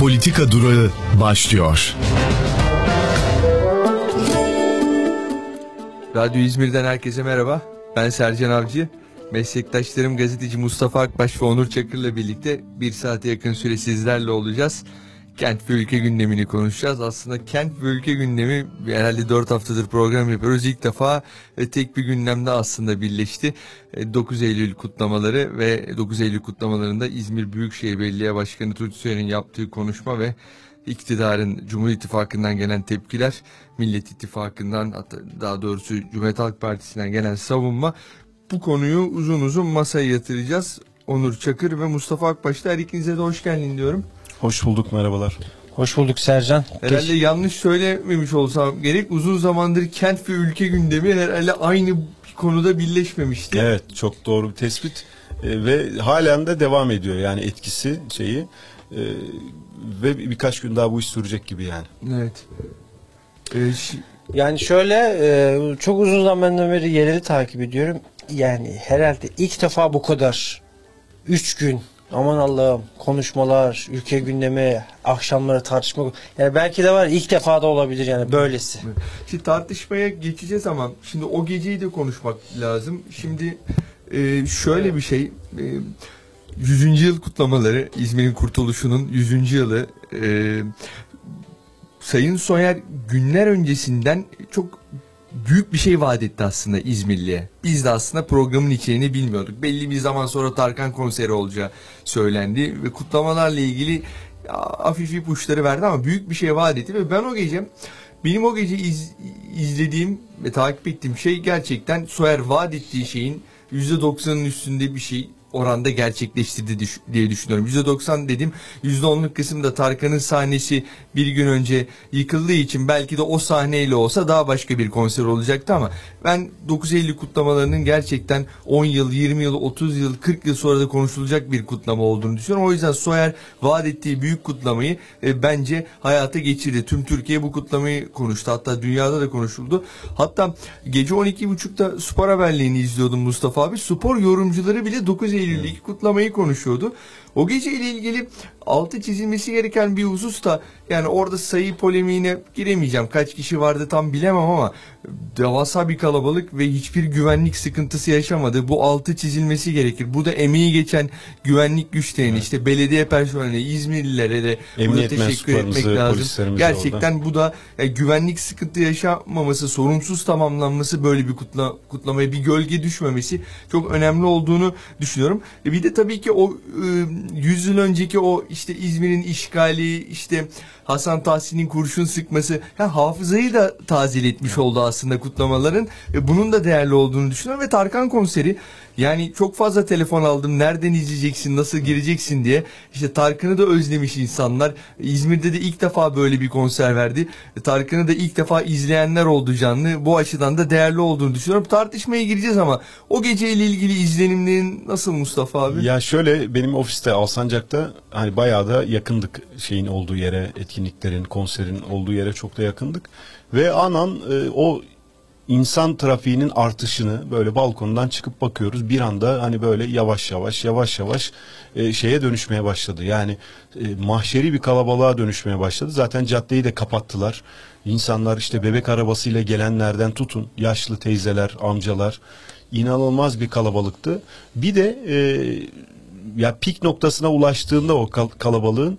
Politika Durağı başlıyor. Radyo İzmir'den herkese merhaba. Ben Sercan Avcı. Meslektaşlarım gazeteci Mustafa Akbaş ve Onur Çakır'la birlikte bir saate yakın süre sizlerle olacağız. Kent ve ülke gündemini konuşacağız. Aslında kent ve ülke gündemi herhalde 4 haftadır program yapıyoruz. İlk defa e, tek bir gündemde aslında birleşti. 9 e, Eylül kutlamaları ve 9 Eylül kutlamalarında İzmir Büyükşehir Belediye Başkanı Tuğçe Soyer'in yaptığı konuşma ve iktidarın Cumhur İttifakı'ndan gelen tepkiler, Millet İttifakı'ndan daha doğrusu Cumhuriyet Halk Partisi'nden gelen savunma bu konuyu uzun uzun masaya yatıracağız. Onur Çakır ve Mustafa Akbaş'ta her ikinize de hoş geldin diyorum. Hoş bulduk merhabalar. Hoş bulduk Sercan. Herhalde Geç... yanlış söylememiş olsam gerek uzun zamandır kent ve ülke gündemi herhalde aynı konuda birleşmemişti. Evet çok doğru bir tespit ee, ve halen de devam ediyor yani etkisi şeyi ee, ve birkaç gün daha bu iş sürecek gibi yani. Evet. Ee, yani şöyle e, çok uzun zamandan beri yerleri takip ediyorum. Yani herhalde ilk defa bu kadar 3 gün aman Allah'ım konuşmalar, ülke gündemi, akşamları tartışma. Yani belki de var ilk defa da olabilir yani böylesi. Şimdi tartışmaya geçeceğiz ama şimdi o geceyi de konuşmak lazım. Şimdi e, şöyle bir şey e, 100. yıl kutlamaları İzmir'in kurtuluşunun 100. yılı e, Sayın Soyer günler öncesinden çok büyük bir şey vaat etti aslında İzmirli'ye. Biz de aslında programın içeriğini bilmiyorduk. Belli bir zaman sonra Tarkan konseri olacağı söylendi ve kutlamalarla ilgili hafif ipuçları verdi ama büyük bir şey vaat etti ve ben o gece benim o gece iz, izlediğim ve takip ettiğim şey gerçekten Soyer vaat ettiği şeyin %90'ın üstünde bir şey oranda gerçekleştirdi diye düşünüyorum. %90 dedim. %10'luk kısımda Tarkan'ın sahnesi bir gün önce yıkıldığı için belki de o sahneyle olsa daha başka bir konser olacaktı ama ben 9 Eylül kutlamalarının gerçekten 10 yıl, 20 yıl, 30 yıl, 40 yıl sonra da konuşulacak bir kutlama olduğunu düşünüyorum. O yüzden Soyer vaat ettiği büyük kutlamayı e, bence hayata geçirdi. Tüm Türkiye bu kutlamayı konuştu. Hatta dünyada da konuşuldu. Hatta gece 12.30'da spor haberlerini izliyordum Mustafa abi. Spor yorumcuları bile 9 Eylül Eylül'deki kutlamayı konuşuyordu. O gece ile ilgili altı çizilmesi gereken bir husus da yani orada sayı polemiğine giremeyeceğim. Kaç kişi vardı tam bilemem ama devasa bir kalabalık ve hiçbir güvenlik sıkıntısı yaşamadı. Bu altı çizilmesi gerekir. Bu da emeği geçen güvenlik güçlerine evet. işte belediye personeline, İzmirlilere de Emniyet teşekkür etmek lazım. Gerçekten orada. bu da yani güvenlik sıkıntı yaşamaması, sorunsuz tamamlanması böyle bir kutla, kutlamaya bir gölge düşmemesi çok önemli olduğunu düşünüyorum. E bir de tabii ki o 100 yıl önceki o işte İzmir'in işgali işte Hasan Tahsin'in kurşun sıkması ya hafızayı da tazeletmiş oldu aslında kutlamaların. E, bunun da değerli olduğunu düşünüyorum ve Tarkan konseri yani çok fazla telefon aldım. Nereden izleyeceksin, nasıl gireceksin diye. İşte Tarkan'ı da özlemiş insanlar. İzmir'de de ilk defa böyle bir konser verdi. E, Tarkan'ı da ilk defa izleyenler oldu canlı. Bu açıdan da değerli olduğunu düşünüyorum. Tartışmaya gireceğiz ama o geceyle ilgili izlenimlerin nasıl Mustafa abi? Ya şöyle benim ofiste Alsancak'ta hani bayağı da yakındık şeyin olduğu yere, etkinliklerin, konserin olduğu yere çok da yakındık. Ve anan e, o insan trafiğinin artışını böyle balkondan çıkıp bakıyoruz. Bir anda hani böyle yavaş yavaş yavaş yavaş e, şeye dönüşmeye başladı. Yani e, mahşeri bir kalabalığa dönüşmeye başladı. Zaten caddeyi de kapattılar. İnsanlar işte bebek arabasıyla gelenlerden tutun yaşlı teyzeler, amcalar inanılmaz bir kalabalıktı. Bir de e, ya pik noktasına ulaştığında o kal- kalabalığın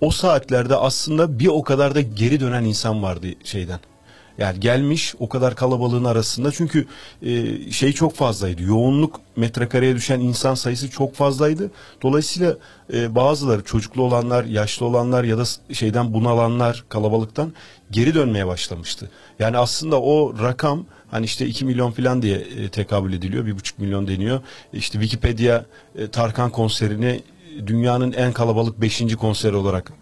o saatlerde aslında bir o kadar da geri dönen insan vardı şeyden yani gelmiş o kadar kalabalığın arasında çünkü e, şey çok fazlaydı. Yoğunluk metrekareye düşen insan sayısı çok fazlaydı. Dolayısıyla e, bazıları çocuklu olanlar, yaşlı olanlar ya da şeyden bunalanlar kalabalıktan geri dönmeye başlamıştı. Yani aslında o rakam hani işte 2 milyon falan diye e, tekabül ediliyor. 1,5 milyon deniyor. İşte Wikipedia e, Tarkan konserini dünyanın en kalabalık 5. konseri olarak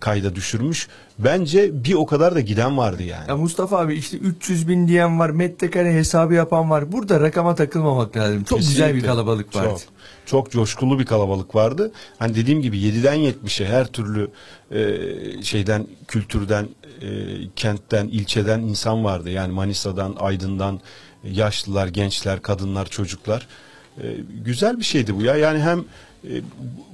kayda düşürmüş. Bence bir o kadar da giden vardı yani. Ya Mustafa abi işte 300 bin diyen var, metrekare hesabı yapan var. Burada rakama takılmamak lazım. Çok Kesinlikle. güzel bir kalabalık vardı. Çok, çok coşkulu bir kalabalık vardı. Hani dediğim gibi 7'den 70'e her türlü e, şeyden, kültürden, e, kentten, ilçeden insan vardı. Yani Manisa'dan, Aydın'dan, yaşlılar, gençler, kadınlar, çocuklar. E, güzel bir şeydi bu ya. Yani hem e,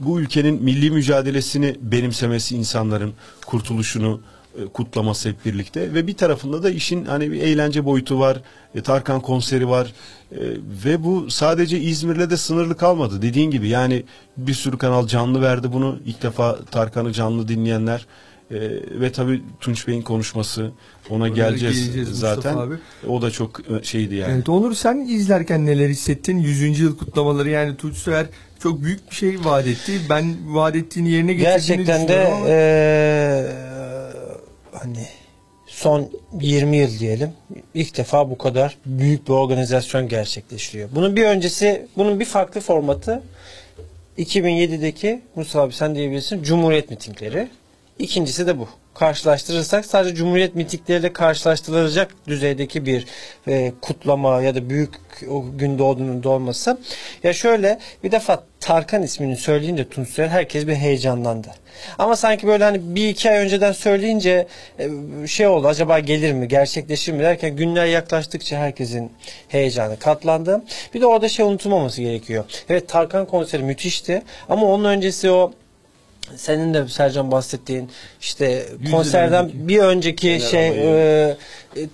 bu ülkenin milli mücadelesini benimsemesi insanların kurtuluşunu e, kutlaması hep birlikte ve bir tarafında da işin hani bir eğlence boyutu var. E, Tarkan konseri var. E, ve bu sadece İzmir'le de sınırlı kalmadı. Dediğin gibi yani bir sürü kanal canlı verdi bunu. İlk defa Tarkan'ı canlı dinleyenler e, ve tabii Tunç Bey'in konuşması ona Oraya geleceğiz, geleceğiz zaten. Abi. O da çok e, şeydi yani. Evet Onur sen izlerken neler hissettin? 100. yıl kutlamaları yani Tunç Soyer çok büyük bir şey vaat etti. Ben vaat ettiğini yerine getirdiğini Gerçekten de ama- eee, hani son 20 yıl diyelim ilk defa bu kadar büyük bir organizasyon gerçekleştiriyor. Bunun bir öncesi bunun bir farklı formatı 2007'deki Mustafa abi sen diyebilirsin Cumhuriyet mitingleri. İkincisi de bu. Karşılaştırırsak sadece Cumhuriyet mitingleriyle karşılaştırılacak düzeydeki bir e, kutlama ya da büyük o gün doğduğunun doğması. Ya şöyle bir defa Tarkan ismini söyleyince Tunç Soyer herkes bir heyecanlandı. Ama sanki böyle hani bir iki ay önceden söyleyince e, şey oldu acaba gelir mi gerçekleşir mi derken günler yaklaştıkça herkesin heyecanı katlandı. Bir de orada şey unutulmaması gerekiyor. Evet Tarkan konseri müthişti ama onun öncesi o senin de Sercan bahsettiğin işte Yüz konserden önceki. bir önceki Fener şey e,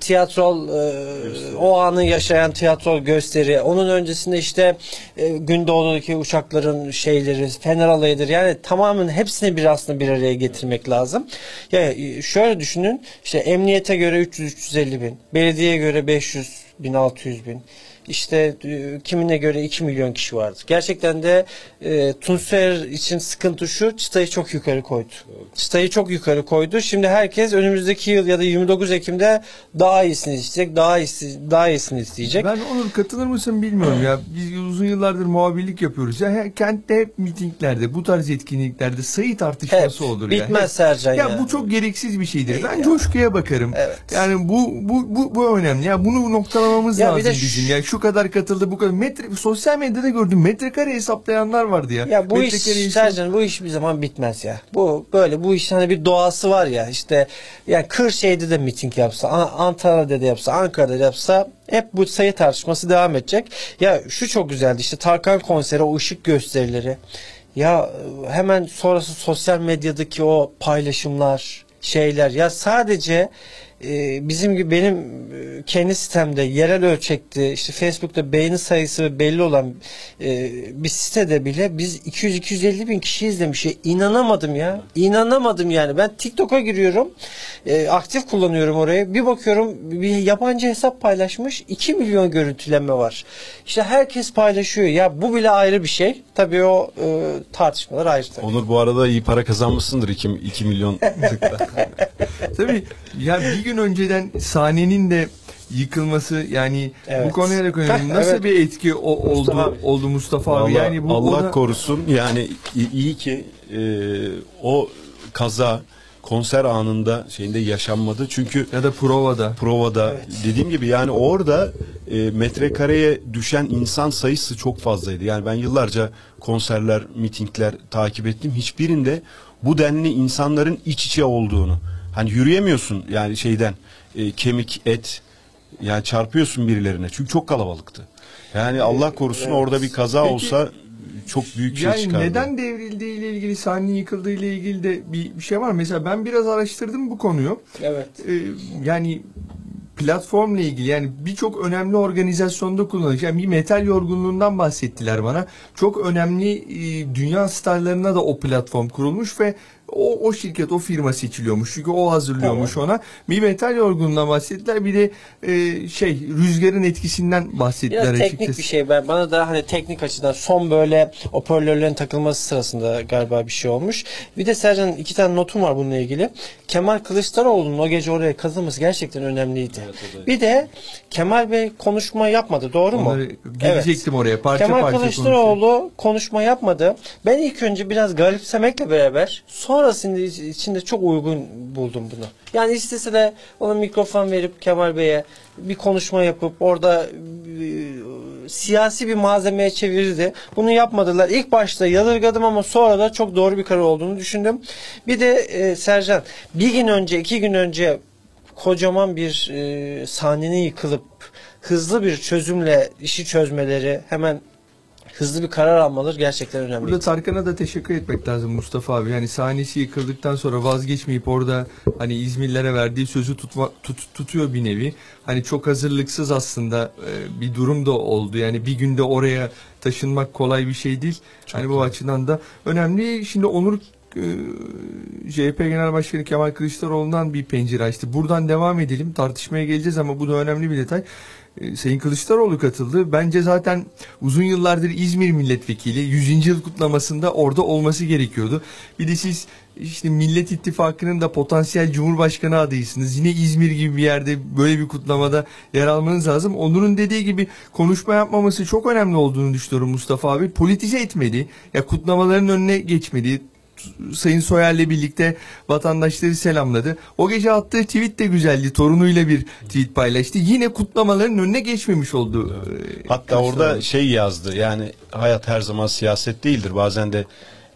tiyatrol e, o anı yaşayan tiyatro gösteri. Onun öncesinde işte e, Gündoğdu'daki uçakların şeyleri Fener Alayı'dır. Yani tamamen hepsini bir aslında bir araya getirmek lazım. Ya e, şöyle düşünün işte emniyete göre 300-350 bin belediyeye göre 500 bin 600 bin işte e, kimine göre 2 milyon kişi vardır. Gerçekten de e, Tuncer için sıkıntı şu çıtayı çok yukarı koydu. Çıtayı çok yukarı koydu. Şimdi herkes önümüzdeki yıl ya da 29 Ekim'de daha iyisini isteyecek, daha iyisi, daha iyisini isteyecek. Ben Onur katılır mısın bilmiyorum ya. Biz uzun yıllardır muhabirlik yapıyoruz. Ya kentte hep mitinglerde, bu tarz etkinliklerde sayı tartışması Hep. olur ya. Bitmez Hep. Sercan ya. ya. bu çok gereksiz bir şeydir. Ben Ya. coşkuya bakarım. Evet. Yani bu bu bu bu önemli. Ya bunu noktalamamız Ya bir lazım bizim. Ya şu kadar katıldı, bu kadar metre sosyal medyada gördüm. Metrekare hesaplayanlar vardı ya. Ya bu iş Metrekare hesap- Sercan bu iş bir zaman bitmez ya. Bu böyle bu işin hani bir doğası var ya işte yani Kırşehir'de de miting yapsa, An- Antalya'da da yapsa, Ankara'da da yapsa hep bu sayı tartışması devam edecek. Ya şu çok güzeldi işte Tarkan konseri o ışık gösterileri. Ya hemen sonrası sosyal medyadaki o paylaşımlar şeyler ya sadece e, bizim gibi benim e, kendi sitemde yerel ölçekte işte Facebook'ta beğeni sayısı belli olan e, bir sitede bile biz 200-250 bin kişi izlemiş. Ya, inanamadım ya. İnanamadım yani. Ben TikTok'a giriyorum. e, aktif kullanıyorum orayı. Bir bakıyorum bir yabancı hesap paylaşmış. 2 milyon görüntüleme var. İşte herkes paylaşıyor. Ya bu bile ayrı bir şey. Tabii o e, tartışmalar ayrı tabii. Onur bu arada iyi para kazanmışsındır 2, 2 milyon Tabii ya bir gün önceden sahnenin de yıkılması yani Evet. bu konuya da. Heh, Nasıl evet. bir etki o, oldu Mustafa abi. oldu Mustafa abi? Vallahi Yani bu Allah o da- korusun yani iyi ki e, o kaza konser anında şeyinde yaşanmadı. Çünkü ya da provada. provada dediğim gibi yani orada e, metrekareye düşen insan sayısı çok fazlaydı. Yani ben yıllarca konserler, mitingler takip ettim. Hiçbirinde bu denli insanların iç içe olduğunu. Hani yürüyemiyorsun yani şeyden e, kemik, et yani çarpıyorsun birilerine. Çünkü çok kalabalıktı. Yani Allah korusun orada bir kaza Peki- olsa çok büyük şey Yani çıkardı. neden devrildiği ile ilgili sahnenin yıkıldığı ile ilgili de bir, bir şey var. Mesela ben biraz araştırdım bu konuyu. Evet. Ee, yani platformla ilgili yani birçok önemli organizasyonda kullanılacak yani bir metal yorgunluğundan bahsettiler bana. Çok önemli e, dünya starlarına da o platform kurulmuş ve o, o şirket o firma seçiliyormuş çünkü o hazırlıyormuş ona. Bir metal yorgunluğundan bahsettiler bir de e, şey rüzgarın etkisinden bahsettiler Biraz teknik açıkçası. bir şey. Ben bana da hani teknik açıdan son böyle hoparlörlerin takılması sırasında galiba bir şey olmuş. Bir de Sercan iki tane notum var bununla ilgili. Kemal Kılıçdaroğlu'nun o gece oraya kazılması gerçekten önemliydi. bir de Kemal Bey konuşma yapmadı. Doğru mu? Onları gelecektim oraya parça Kemal parça Kılıçdaroğlu konuşma yapmadı. Ben ilk önce biraz garipsemekle beraber sonrasında içinde çok uygun buldum bunu. Yani istese de ona mikrofon verip Kemal Bey'e bir konuşma yapıp orada e, siyasi bir malzemeye çevirirdi. Bunu yapmadılar. İlk başta yadırgadım ama sonra da çok doğru bir karar olduğunu düşündüm. Bir de e, Sercan bir gün önce iki gün önce kocaman bir e, sahnenin yıkılıp hızlı bir çözümle işi çözmeleri hemen hızlı bir karar almaları gerçekten önemli. Burada Tarkan'a da teşekkür etmek lazım Mustafa abi. Yani sahnesi yıkıldıktan sonra vazgeçmeyip orada hani İzmirlilere verdiği sözü tutma, tut- tutuyor bir nevi. Hani çok hazırlıksız aslında e, bir durum da oldu. Yani bir günde oraya taşınmak kolay bir şey değil. hani bu açıdan da önemli. Şimdi Onur e, CHP Genel Başkanı Kemal Kılıçdaroğlu'ndan bir pencere açtı. Buradan devam edelim. Tartışmaya geleceğiz ama bu da önemli bir detay. E, Sayın Kılıçdaroğlu katıldı. Bence zaten uzun yıllardır İzmir milletvekili 100. yıl kutlamasında orada olması gerekiyordu. Bir de siz işte Millet İttifakı'nın da potansiyel Cumhurbaşkanı adayısınız. Yine İzmir gibi bir yerde böyle bir kutlamada yer almanız lazım. Onur'un dediği gibi konuşma yapmaması çok önemli olduğunu düşünüyorum Mustafa abi. Politize etmedi. Ya kutlamaların önüne geçmedi. Sayın Soyer'le birlikte vatandaşları selamladı. O gece attığı tweet de güzeldi. Torunuyla bir tweet paylaştı. Yine kutlamaların önüne geçmemiş oldu. Hatta orada Kılıçdaroğlu. şey yazdı yani hayat her zaman siyaset değildir bazen de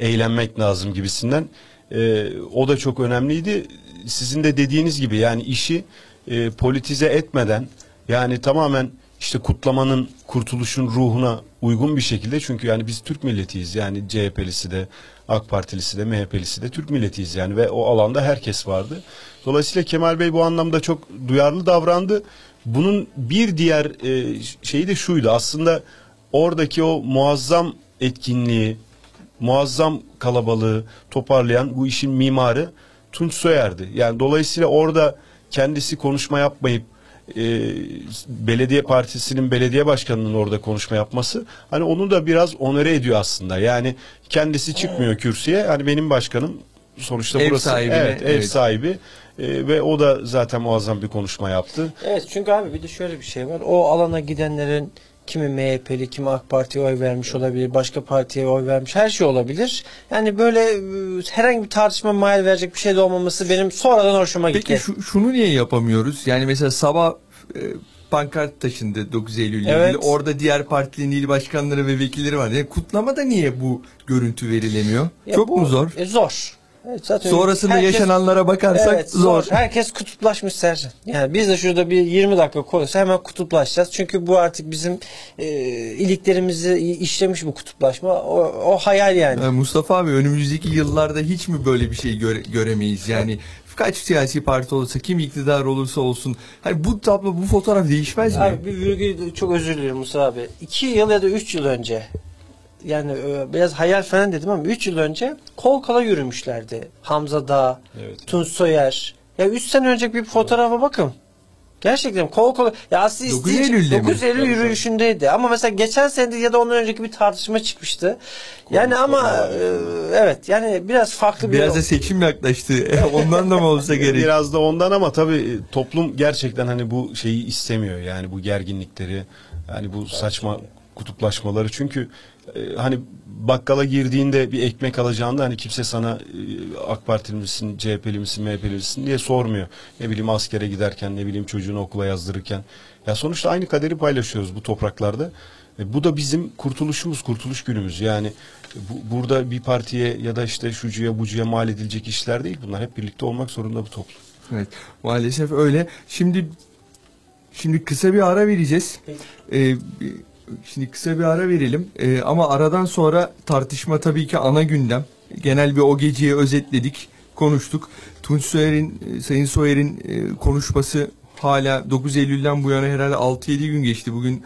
eğlenmek lazım gibisinden. Ee, o da çok önemliydi. Sizin de dediğiniz gibi yani işi e, politize etmeden yani tamamen işte kutlamanın kurtuluşun ruhuna uygun bir şekilde çünkü yani biz Türk milletiyiz yani CHP'lisi de AK Partilisi de MHP'lisi de Türk milletiyiz yani ve o alanda herkes vardı. Dolayısıyla Kemal Bey bu anlamda çok duyarlı davrandı. Bunun bir diğer e, şeyi de şuydu aslında oradaki o muazzam etkinliği, muazzam kalabalığı toparlayan bu işin mimarı Tunç Soyer'di. Yani dolayısıyla orada kendisi konuşma yapmayıp e, belediye partisinin belediye başkanının orada konuşma yapması hani onu da biraz onore ediyor aslında. Yani kendisi çıkmıyor kürsüye. Hani benim başkanım sonuçta Ev burası sahibine, evet, ev evet. sahibi E, ve o da zaten muazzam bir konuşma yaptı. Evet çünkü abi bir de şöyle bir şey var. O alana gidenlerin kimi MHP'li, kimi AK Parti'ye oy vermiş olabilir, başka partiye oy vermiş, her şey olabilir. Yani böyle e, herhangi bir tartışma mahal verecek bir şey de olmaması benim sonradan hoşuma gitti. Peki şu, şunu niye yapamıyoruz? Yani mesela sabah e, pankart taşındı 9 Eylül ile Evet. ilgili. Orada diğer partinin il başkanları ve vekilleri var. Yani kutlamada niye bu görüntü verilemiyor? Ya Çok bu- mu zor? E, zor. Evet, zaten Sonrasında herkes- yaşananlara bakarsak Evet, zor. Herkes kutuplaşmış Sercan. Yani biz de şurada bir 20 dakika konuşsa hemen kutuplaşacağız. Çünkü bu artık bizim e, iliklerimizi işlemiş bu kutuplaşma. O, o hayal yani. Yani Mustafa abi önümüzdeki yıllarda hiç mi böyle bir şey göre- göremeyiz? Yani kaç siyasi parti olursa kim iktidar olursa olsun hani bu tablo bu fotoğraf değişmez mi? Abi bir virgül çok özür dilerim Musa abi. 2 yıl ya da 3 yıl önce yani e, biraz hayal falan dedim ama 3 yıl önce kol kola yürümüşlerdi. Hamza Dağ, Evet. Tunç Soyer. Ya 3 sene önce bir fotoğrafa bakın. Gerçekten kol kola. Ya aslında 9 isteyince- Eylül'de mi? 9 Eylül yürüyüşündeydi. Ama mesela geçen sene ya da ondan önceki bir tartışma çıkmıştı. Yani ama e, evet yani biraz farklı bir Biraz da seçim yaklaştı. Ondan da mı olsa gerek? Biraz da ondan ama tabii toplum gerçekten hani bu şeyi istemiyor. Yani bu gerginlikleri, yani bu saçma kutuplaşmaları. Çünkü e, hani bakkala girdiğinde bir ekmek alacağında hani kimse sana e, AK Partili misin, CHP'li misin, MHP'li misin diye sormuyor. Ne bileyim askere giderken, ne bileyim çocuğunu okula yazdırırken. Ya sonuçta aynı kaderi paylaşıyoruz bu topraklarda. E, bu da bizim kurtuluşumuz, kurtuluş günümüz. Yani bu, burada bir partiye ya da işte şucuya bucuya mal edilecek işler değil. Bunlar hep birlikte olmak zorunda bu toplum. Evet, maalesef öyle. Şimdi şimdi kısa bir ara vereceğiz. Ee, şimdi kısa bir ara verelim. Ee, ama aradan sonra tartışma tabii ki ana gündem. Genel bir o geceyi özetledik, konuştuk. Tunç Soyer'in, e, Sayın Soyer'in e, konuşması hala 9 Eylül'den bu yana herhalde 6-7 gün geçti. Bugün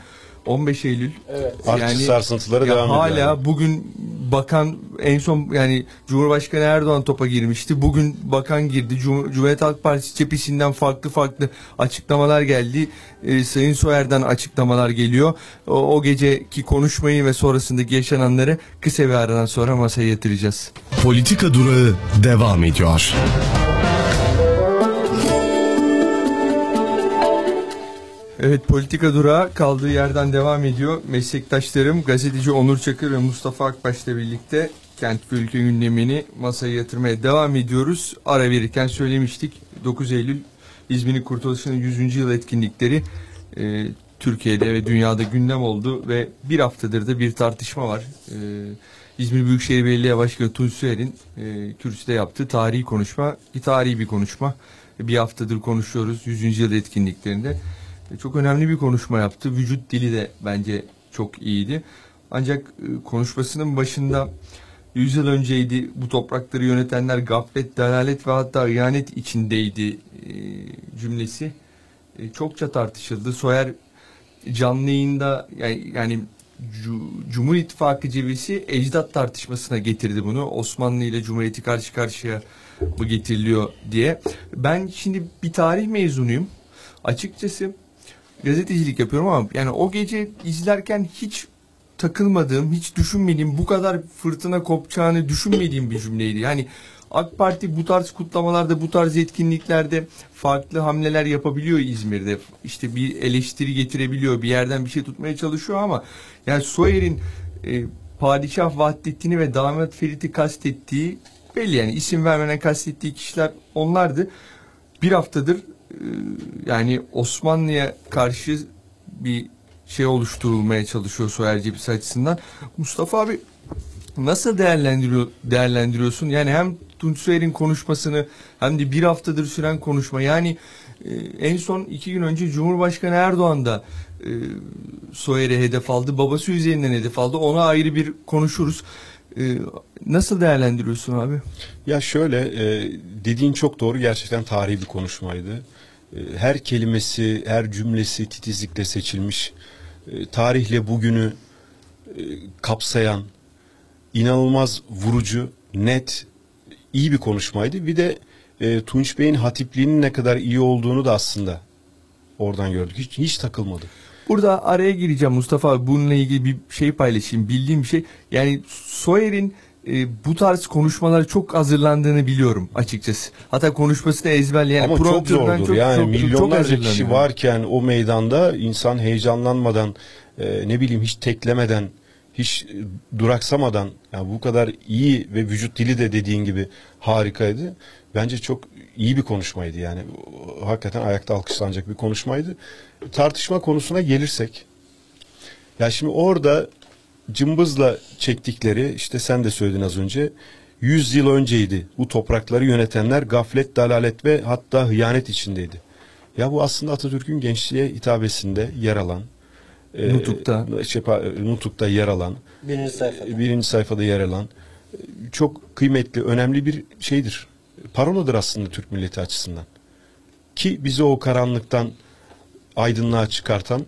15 Eylül. Evet. Artçı sarsıntıları ya devam ediyor. hala yani. bugün bakan en son yani Cumhurbaşkanı Erdoğan topa girmişti. Bugün bakan girdi. Cum- Cumhuriyet Halk Partisi cephesinden farklı farklı açıklamalar geldi. Ee, Sayın Soyer'den açıklamalar geliyor. O, o geceki konuşmayı ve sonrasındaki yaşananları kısa bir aradan sonra masaya yatıracağız. Politika durağı devam ediyor. Evet politika durağı kaldığı yerden devam ediyor. Meslektaşlarım gazeteci Onur Çakır ve Mustafa Akbaş'la birlikte kent ve ülke gündemini masaya yatırmaya devam ediyoruz. Ara verirken söylemiştik 9 Eylül İzmir'in kurtuluşunun 100. yıl etkinlikleri e, Türkiye'de ve dünyada gündem oldu ve bir haftadır da bir tartışma var. E, İzmir Büyükşehir Belediye Başkanı Tunç e, kürsüde yaptığı tarihi konuşma, bir tarihi bir konuşma. Bir haftadır konuşuyoruz 100. yıl etkinliklerinde. E, Çok önemli bir konuşma yaptı. Vücut dili de bence çok iyiydi. ancak e, konuşmasının başında yüzyıl önceydi bu toprakları yönetenler gaflet, dalalet ve hatta ihanet içindeydi e, cümlesi çokça tartışıldı. Soyer canlı yayında yani, yani Cumhur İttifakı cebesi ecdat tartışmasına getirdi bunu. Osmanlı ile Cumhuriyeti karşı karşıya mı getiriliyor diye. Ben şimdi bir tarih mezunuyum. Açıkçası gazetecilik yapıyorum ama yani o gece izlerken hiç takılmadığım, hiç düşünmediğim, bu kadar fırtına kopacağını düşünmediğim bir cümleydi. Yani AK Parti bu tarz kutlamalarda, bu tarz etkinliklerde farklı hamleler yapabiliyor İzmir'de. İşte bir eleştiri getirebiliyor, bir yerden bir şey tutmaya çalışıyor ama yani Soyer'in e, Padişah Vahdettin'i ve Damat Ferit'i kastettiği belli yani isim vermeden kastettiği kişiler onlardı. Bir haftadır yani Osmanlı'ya karşı bir şey oluşturulmaya çalışıyor Soyer cephesi açısından. Mustafa abi nasıl değerlendiriyor değerlendiriyorsun? Yani hem Tunç Soyer'in konuşmasını hem de bir haftadır süren konuşma yani e, en son iki gün önce Cumhurbaşkanı Erdoğan da e, Soyer'e hedef aldı. Babası üzerinden hedef aldı. Ona ayrı bir konuşuruz. E, nasıl değerlendiriyorsun abi? Ya şöyle e, dediğin çok doğru. Gerçekten tarihi bir konuşmaydı. E, her kelimesi, her cümlesi titizlikle seçilmiş. E, tarihle bugünü e, kapsayan, inanılmaz vurucu, net, iyi bir konuşmaydı. Bir de e, Tunç Bey'in hatipliğinin ne kadar iyi olduğunu da aslında oradan gördük. Hiç, hiç takılmadı. Burada araya gireceğim Mustafa abi. Bununla ilgili bir şey paylaşayım. Bildiğim bir şey. Yani Soyer'in e, bu tarz konuşmalara çok hazırlandığını biliyorum açıkçası. Hatta konuşmasını ezberleyen Ama çok zordur. Çok, yani çok, milyonlarca çok kişi varken o meydanda insan heyecanlanmadan e, ne bileyim hiç teklemeden hiç duraksamadan yani bu kadar iyi ve vücut dili de dediğin gibi harikaydı. Bence çok iyi bir konuşmaydı yani. Hakikaten ayakta alkışlanacak bir konuşmaydı. Tartışma konusuna gelirsek. Ya şimdi orada cımbızla çektikleri işte sen de söyledin az önce 100 yıl önceydi. Bu toprakları yönetenler gaflet, dalalet ve hatta hıyanet içindeydi. Ya bu aslında Atatürk'ün gençliğe hitabesinde yer alan e, Nutuk'ta. Şey, Nutuk'ta yer alan birinci sayfada. birinci sayfada yer alan çok kıymetli, önemli bir şeydir. Paroladır aslında Türk milleti açısından. Ki bizi o karanlıktan aydınlığa çıkartan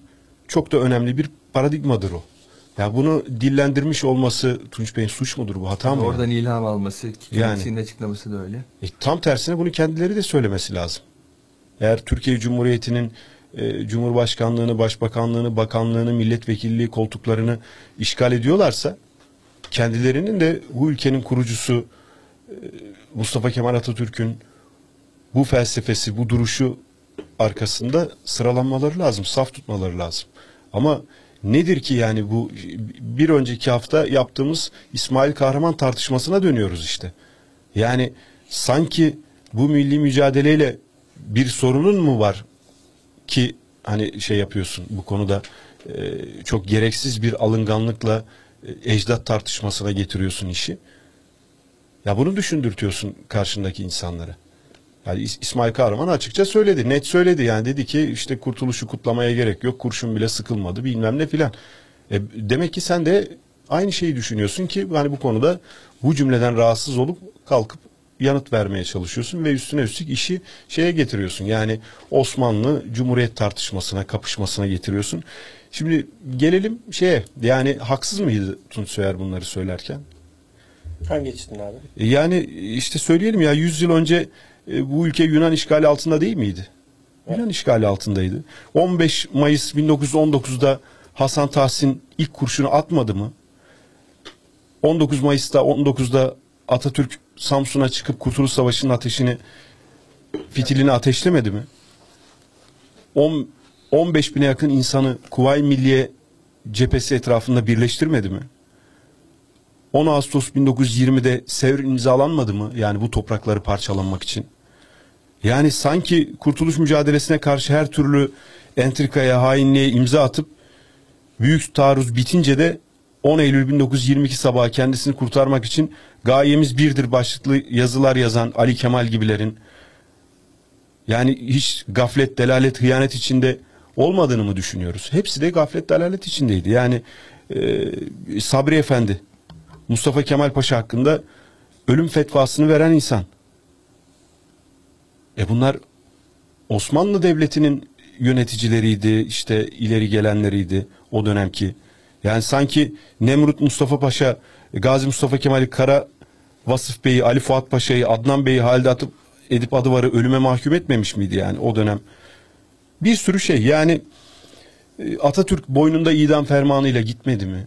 çok da önemli bir paradigmadır o. Ya bunu dillendirmiş olması Tunç Bey'in suç mudur bu hata mı? Oradan yani? ilham alması, kendisinin yani, açıklaması da öyle. E, tam tersine bunu kendileri de söylemesi lazım. Eğer Türkiye Cumhuriyeti'nin e, Cumhurbaşkanlığını, Başbakanlığını, Bakanlığını, milletvekilliği koltuklarını işgal ediyorlarsa kendilerinin de bu ülkenin kurucusu e, Mustafa Kemal Atatürk'ün bu felsefesi, bu duruşu arkasında sıralanmaları lazım, saf tutmaları lazım. Ama nedir ki yani bu bir önceki hafta yaptığımız İsmail Kahraman tartışmasına dönüyoruz işte. Yani sanki bu milli mücadeleyle bir sorunun mu var ki hani şey yapıyorsun bu konuda e, çok gereksiz bir alınganlıkla e, ecdat tartışmasına getiriyorsun işi. Ya bunu düşündürtüyorsun karşındaki insanlara. Yani İsmail Kahraman açıkça söyledi. Net söyledi yani dedi ki işte kurtuluşu kutlamaya gerek yok. Kurşun bile sıkılmadı bilmem ne filan. E, demek ki sen de aynı şeyi düşünüyorsun ki hani bu konuda bu cümleden rahatsız olup kalkıp yanıt vermeye çalışıyorsun ve üstüne üstlük işi şeye getiriyorsun. Yani Osmanlı Cumhuriyet tartışmasına, kapışmasına getiriyorsun. Şimdi gelelim şeye yani haksız mıydı Tunç Soyer bunları söylerken? Hangi açıdan abi? E, yani işte söyleyelim ya 100 yıl önce e, bu ülke Yunan işgali altında değil miydi? Evet. Yunan işgali altındaydı. 15 Mayıs 1919'da Hasan Tahsin ilk kurşunu atmadı mı? 19 Mayıs'ta 19'da Atatürk Samsun'a çıkıp Kurtuluş Savaşı'nın ateşini fitilini ateşlemedi mi? 10 15 bine yakın insanı Kuvayi Milliye cephesi etrafında birleştirmedi mi? 10 Ağustos 1920'de Sevr imzalanmadı mı? Yani bu toprakları parçalanmak için. Yani sanki kurtuluş mücadelesine karşı her türlü entrikaya, hainliğe imza atıp büyük taarruz bitince de 10 Eylül 1922 sabahı kendisini kurtarmak için gayemiz birdir başlıklı yazılar yazan Ali Kemal gibilerin yani hiç gaflet, delalet, hıyanet içinde olmadığını mı düşünüyoruz? Hepsi de gaflet, delalet içindeydi. Yani e, Sabri Efendi, Mustafa Kemal Paşa hakkında ölüm fetvasını veren insan. E bunlar Osmanlı Devleti'nin yöneticileriydi, işte ileri gelenleriydi o dönemki. Yani sanki Nemrut Mustafa Paşa, Gazi Mustafa Kemal'i Kara Vasıf Bey'i, Ali Fuat Paşa'yı, Adnan Bey'i halde atıp Edip Adıvar'ı ölüme mahkum etmemiş miydi yani o dönem? Bir sürü şey yani e, Atatürk boynunda idam fermanıyla gitmedi mi?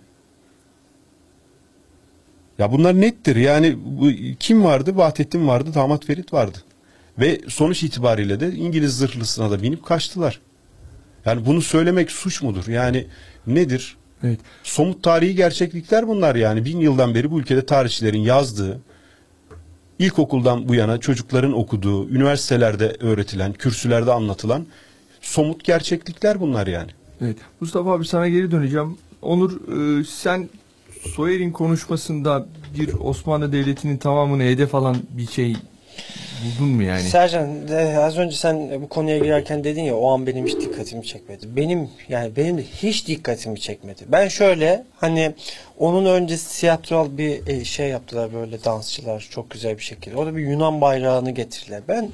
Ya bunlar nettir. Yani bu, kim vardı? Vahdettin vardı, Damat Ferit vardı. Ve sonuç itibariyle de İngiliz zırhlısına da binip kaçtılar. Yani bunu söylemek suç mudur? Yani nedir? Evet. Somut tarihi gerçeklikler bunlar yani. Bin yıldan beri bu ülkede tarihçilerin yazdığı, ilkokuldan bu yana çocukların okuduğu, üniversitelerde öğretilen, kürsülerde anlatılan somut gerçeklikler bunlar yani. Evet. Mustafa abi sana geri döneceğim. Onur e, sen Soyer'in konuşmasında bir Osmanlı Devleti'nin tamamını hedef alan bir şey buldun mu yani? Sercan az önce sen bu konuya girerken dedin ya o an benim hiç dikkatimi çekmedi. Benim yani benim de hiç dikkatimi çekmedi. Ben şöyle hani onun öncesi tiyatral bir e, şey yaptılar böyle dansçılar çok güzel bir şekilde. Orada bir Yunan bayrağını getirdiler. Ben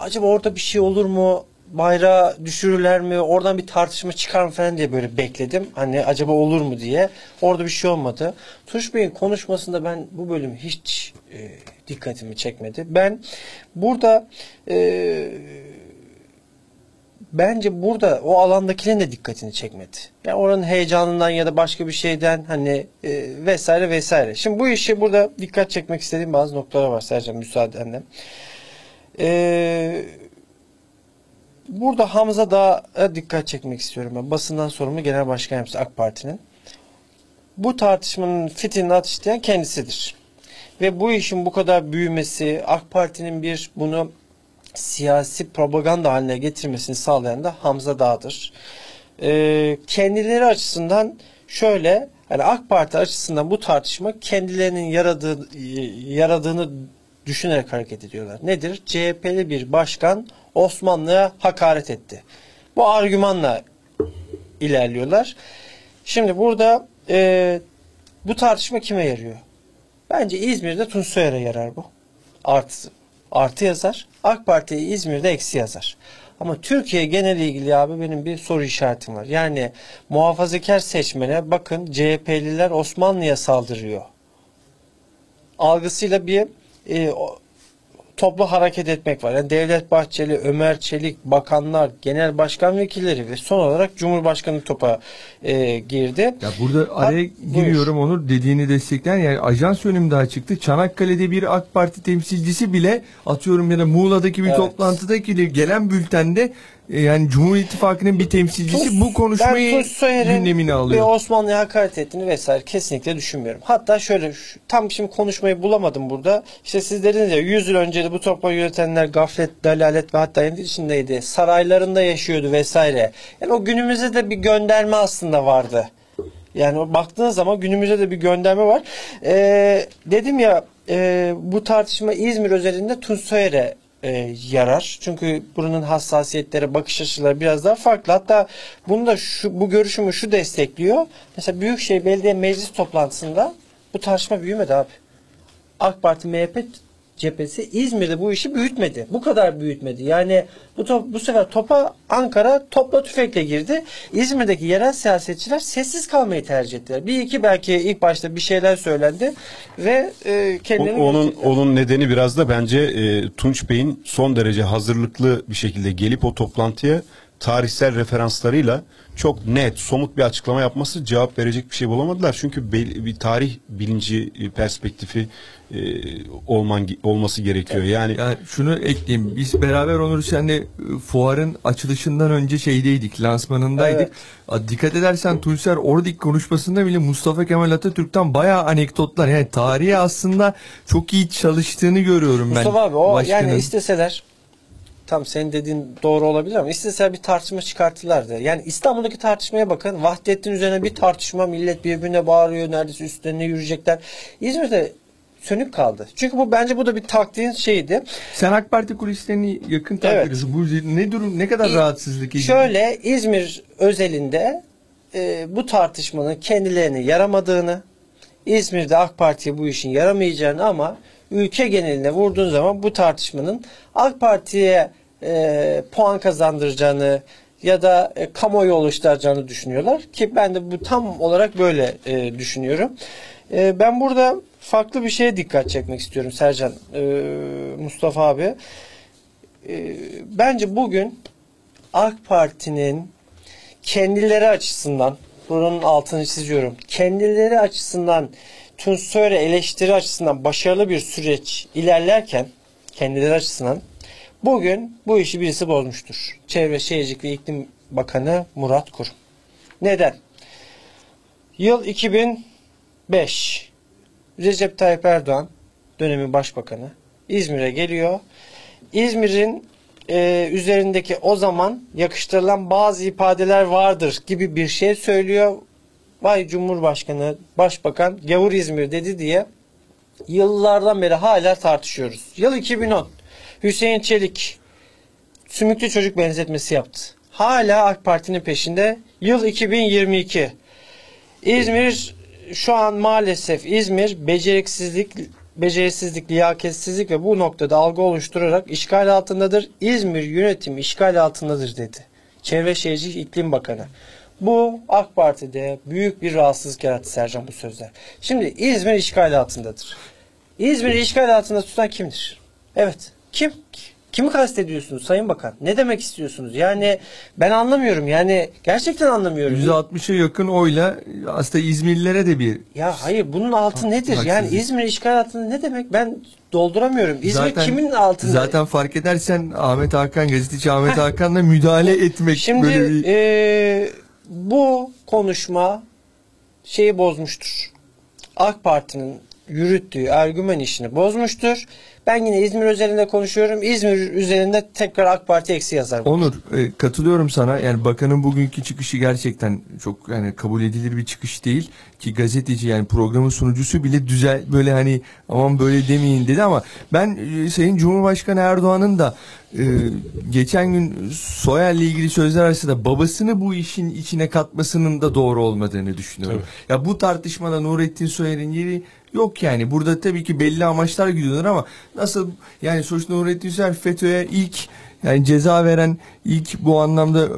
acaba orada bir şey olur mu? bayrağı düşürürler mi? Oradan bir tartışma çıkar mı falan diye böyle bekledim. Hani acaba olur mu diye. Orada bir şey olmadı. Tuş Bey'in konuşmasında ben bu bölümü hiç e, dikkatimi çekmedi. Ben burada e, bence burada o alandakilerin de dikkatini çekmedi. Yani oranın heyecanından ya da başka bir şeyden hani e, vesaire vesaire. Şimdi bu işi burada dikkat çekmek istediğim bazı noktalar var Sercan müsaadenle. Eee Burada Hamza Dağ'a dikkat çekmek istiyorum ben. Basından sorumlu Genel Başkan Yardımcısı AK Parti'nin. Bu tartışmanın fitilini ateşleyen kendisidir. Ve bu işin bu kadar büyümesi, AK Parti'nin bir bunu siyasi propaganda haline getirmesini sağlayan da Hamza Dağ'dır. Ee, kendileri açısından şöyle, yani AK Parti açısından bu tartışma kendilerinin yaradığı, yaradığını düşünerek hareket ediyorlar. Nedir? CHP'li bir başkan Osmanlı'ya hakaret etti. Bu argümanla ilerliyorlar. Şimdi burada e, bu tartışma kime yarıyor? Bence İzmir'de Tunç Soyer'e yarar bu. Artı, artı yazar. AK Parti'ye İzmir'de eksi yazar. Ama Türkiye genel ilgili abi benim bir soru işaretim var. Yani muhafazakar seçmene bakın CHP'liler Osmanlı'ya saldırıyor. Algısıyla bir e, toplu hareket etmek var. Yani Devlet Bahçeli, Ömer Çelik, bakanlar, genel başkan vekilleri ve son olarak Cumhurbaşkanı topa e, girdi. Ya burada araya ha, giriyorum buyur. Onur dediğini destekleyen yani ajans önüm daha çıktı. Çanakkale'de bir AK Parti temsilcisi bile atıyorum ya da Muğla'daki bir evet. toplantıdaki gelen bültende yani Cumhur İttifakı'nın bir temsilcisi Tuz, bu konuşmayı gündemine alıyor. Ve Osmanlı'ya hakaret ettiğini vesaire kesinlikle düşünmüyorum. Hatta şöyle tam şimdi konuşmayı bulamadım burada. İşte siz dediniz ya 100 yıl önce de bu toplumu yönetenler gaflet, dalalet ve hatta kendi içindeydi. Saraylarında yaşıyordu vesaire. Yani o günümüzde de bir gönderme aslında vardı. Yani baktığınız zaman günümüzde de bir gönderme var. Ee, dedim ya e, bu tartışma İzmir özelinde Tunç Soyer'e e, yarar. Çünkü buranın hassasiyetleri, bakış açıları biraz daha farklı. Hatta bunu da şu, bu görüşümü şu destekliyor. Mesela Büyükşehir Belediye Meclis toplantısında bu tartışma büyümedi abi. AK Parti, MHP cephesi İzmir'de bu işi büyütmedi. Bu kadar büyütmedi. Yani bu top, bu sefer topa Ankara topla tüfekle girdi. İzmir'deki yerel siyasetçiler sessiz kalmayı tercih ettiler. Bir iki belki ilk başta bir şeyler söylendi ve e, kendilerini o, onun onun nedeni biraz da bence e, Tunç Bey'in son derece hazırlıklı bir şekilde gelip o toplantıya tarihsel referanslarıyla çok net, somut bir açıklama yapması cevap verecek bir şey bulamadılar. Çünkü bir tarih bilinci perspektifi e, olman olması gerekiyor. Yani, yani şunu ekleyeyim. Biz beraber Onur Sen'le e, fuarın açılışından önce şeydeydik, lansmanındaydık. Evet. Dikkat edersen Tuncer oradaki konuşmasında bile Mustafa Kemal Atatürk'ten bayağı anekdotlar. Yani tarihi aslında çok iyi çalıştığını görüyorum Mustafa ben. Mustafa abi o başkanın. yani isteseler tam senin dediğin doğru olabilir ama isteseler bir tartışma çıkartırlardı. Yani İstanbul'daki tartışmaya bakın. Vahdettin üzerine bir tartışma millet birbirine bağırıyor. Neredeyse üstlerine yürüyecekler. İzmir'de sönük kaldı. Çünkü bu bence bu da bir taktiğin şeydi. Sen AK Parti kulislerini yakın takip evet. Bu ne durum ne kadar İ, rahatsızlık? Şöyle İzmir özelinde e, bu tartışmanın kendilerine yaramadığını, İzmir'de AK Parti'ye bu işin yaramayacağını ama ülke geneline vurduğun zaman bu tartışmanın AK Parti'ye e, puan kazandıracağını ya da e, kamuoyu oluşturacağını düşünüyorlar ki ben de bu tam olarak böyle e, düşünüyorum. E, ben burada farklı bir şeye dikkat çekmek istiyorum Sercan, e, Mustafa abi. E, bence bugün AK Parti'nin kendileri açısından bunun altını çiziyorum. Kendileri açısından Tunç Soyer'e eleştiri açısından başarılı bir süreç ilerlerken kendileri açısından bugün bu işi birisi bozmuştur. Çevre Şehircilik ve İklim Bakanı Murat Kurum. Neden? Yıl 2005. Recep Tayyip Erdoğan dönemin başbakanı İzmir'e geliyor. İzmir'in e, üzerindeki o zaman yakıştırılan bazı ifadeler vardır gibi bir şey söylüyor. Vay Cumhurbaşkanı, Başbakan gavur İzmir dedi diye yıllardan beri hala tartışıyoruz. Yıl 2010. Hüseyin Çelik sümüklü çocuk benzetmesi yaptı. Hala AK Parti'nin peşinde. Yıl 2022. İzmir şu an maalesef İzmir beceriksizlik beceriksizlik, liyaketsizlik ve bu noktada algı oluşturarak işgal altındadır. İzmir yönetimi işgal altındadır dedi. Çevre Şehircilik İklim Bakanı. Bu AK Parti'de büyük bir rahatsızlık yarattı Sercan bu sözler. Şimdi İzmir işgal altındadır. İzmir'i işgal altında tutan kimdir? Evet. Kim? Kimi kastediyorsunuz Sayın Bakan? Ne demek istiyorsunuz? Yani ben anlamıyorum. Yani gerçekten anlamıyorum. %60'a yakın oyla aslında İzmirlilere de bir Ya hayır bunun altı nedir? Yani İzmir işgal altında ne demek? Ben dolduramıyorum. İzmir Zaten- kimin altında? Zaten fark edersen Ahmet Hakan gazeteci Ahmet Hakan'la müdahale etmek Şimdi böyle bir eee, bu konuşma şeyi bozmuştur. AK Parti'nin yürüttüğü argüman işini bozmuştur. Ben yine İzmir üzerinde konuşuyorum. İzmir üzerinde tekrar AK Parti eksi yazar. Onur e, katılıyorum sana. Yani bakanın bugünkü çıkışı gerçekten çok yani kabul edilir bir çıkış değil ki gazeteci yani programın sunucusu bile düzel böyle hani aman böyle demeyin dedi ama ben e, Sayın Cumhurbaşkanı Erdoğan'ın da e, geçen gün Soyer'le ilgili sözler arasında babasını bu işin içine katmasının da doğru olmadığını düşünüyorum. Ya bu tartışmada Nurettin Soyer'in yeri yok yani. Burada tabii ki belli amaçlar gidiyorlar ama nasıl yani sonuçta Nurettin Soyer FETÖ'ye ilk yani ceza veren ilk bu anlamda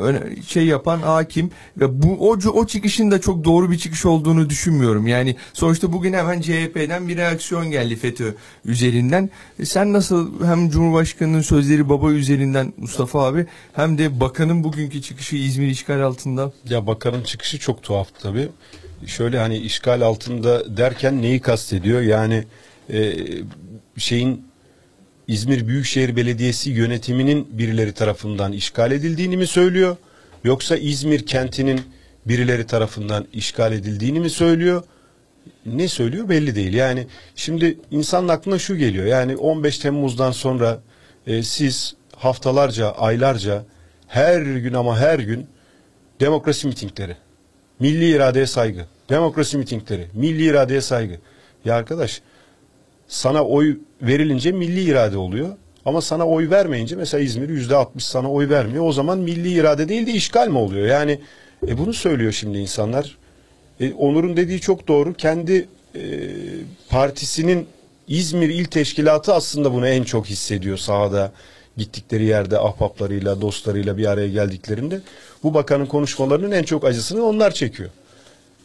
şey yapan hakim ve bu o, o çıkışın da çok doğru bir çıkış olduğunu düşünmüyorum. Yani sonuçta bugün hemen CHP'den bir reaksiyon geldi FETÖ üzerinden. E sen nasıl hem Cumhurbaşkanının sözleri baba üzerinden Mustafa abi hem de bakanın bugünkü çıkışı İzmir işgal altında Ya bakanın çıkışı çok tuhaftı tabii. Şöyle hani işgal altında derken neyi kastediyor? Yani e, şeyin İzmir Büyükşehir Belediyesi yönetiminin birileri tarafından işgal edildiğini mi söylüyor? Yoksa İzmir kentinin birileri tarafından işgal edildiğini mi söylüyor? Ne söylüyor belli değil. Yani şimdi insanın aklına şu geliyor. Yani 15 Temmuz'dan sonra e, siz haftalarca, aylarca her gün ama her gün demokrasi mitingleri, milli iradeye saygı, demokrasi mitingleri, milli iradeye saygı. Ya arkadaş sana oy verilince milli irade oluyor. Ama sana oy vermeyince mesela İzmir yüzde altmış sana oy vermiyor. O zaman milli irade değil de işgal mi oluyor? Yani e, bunu söylüyor şimdi insanlar. E, Onur'un dediği çok doğru. Kendi e, partisinin İzmir İl Teşkilatı aslında bunu en çok hissediyor sahada. Gittikleri yerde ahbaplarıyla, dostlarıyla bir araya geldiklerinde bu bakanın konuşmalarının en çok acısını onlar çekiyor.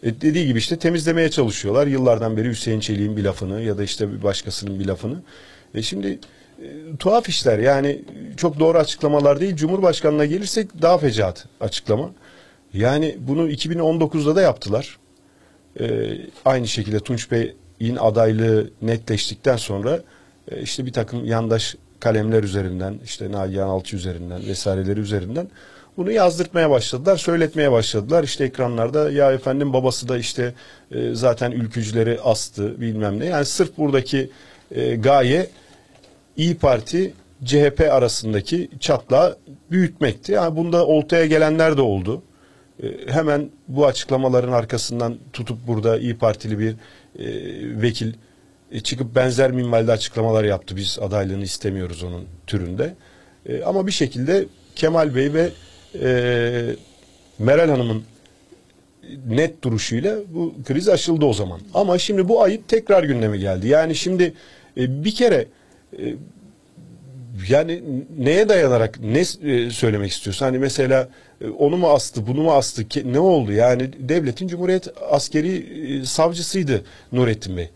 E, dediği gibi işte temizlemeye çalışıyorlar. Yıllardan beri Hüseyin Çelik'in bir lafını ya da işte bir başkasının bir lafını. E şimdi e, tuhaf işler yani çok doğru açıklamalar değil. Cumhurbaşkanına gelirsek daha fecaat açıklama. Yani bunu 2019'da da yaptılar. E, aynı şekilde Tunç Bey'in adaylığı netleştikten sonra e, işte bir takım yandaş kalemler üzerinden işte Nagihan Alçı üzerinden vesaireleri üzerinden bunu yazdırtmaya başladılar, söyletmeye başladılar. İşte ekranlarda ya efendim babası da işte e, zaten ülkücüleri astı bilmem ne. Yani sırf buradaki e, gaye İyi Parti CHP arasındaki çatlağı büyütmekti. Yani bunda oltaya gelenler de oldu. E, hemen bu açıklamaların arkasından tutup burada İyi Partili bir e, vekil çıkıp benzer minvalde açıklamalar yaptı. Biz adaylığını istemiyoruz onun türünde. E, ama bir şekilde Kemal Bey ve e, Meral Hanım'ın net duruşuyla bu kriz aşıldı o zaman. Ama şimdi bu ayıp tekrar gündeme geldi. Yani şimdi e, bir kere e, yani neye dayanarak ne e, söylemek istiyorsun? Hani mesela e, onu mu astı, bunu mu astı? Ne oldu? Yani devletin Cumhuriyet askeri e, savcısıydı Nurettin Bey.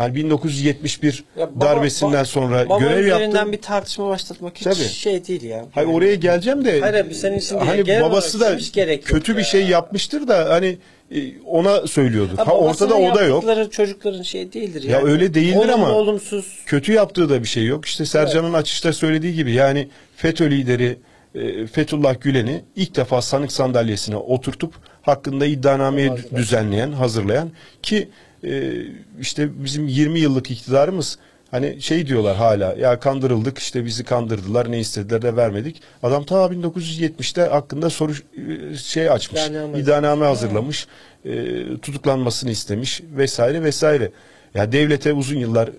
Hani 1971 Ya baba- darbesinden ba- sonra baba görev yaptı. bir tartışma başlatmak hiç Tabii. şey değil ya. Hayır oraya geleceğim de Hayır abi, senin için değil. hani Genel babası da kötü bir ya. şey yapmıştır da hani e, ona söylüyorduk. Ha, babasının ortada o da yok. çocukların şey değildir Ya yani. öyle değildir Olumlu, ama. olumsuz. Kötü yaptığı da bir şey yok. İşte Sercan'ın açışta söylediği gibi yani FETÖ lideri e, Fethullah Gülen'i ilk defa sanık sandalyesine oturtup hakkında iddianameyi düzenleyen, hazırlayan ki e, işte bizim 20 yıllık iktidarımız hani şey diyorlar hala ya kandırıldık işte bizi kandırdılar ne istediler de vermedik. Adam ta 1970'te hakkında soru e, şey açmış. İddianame. iddianame hazırlamış. e, tutuklanmasını istemiş vesaire vesaire. Ya devlete uzun yıllar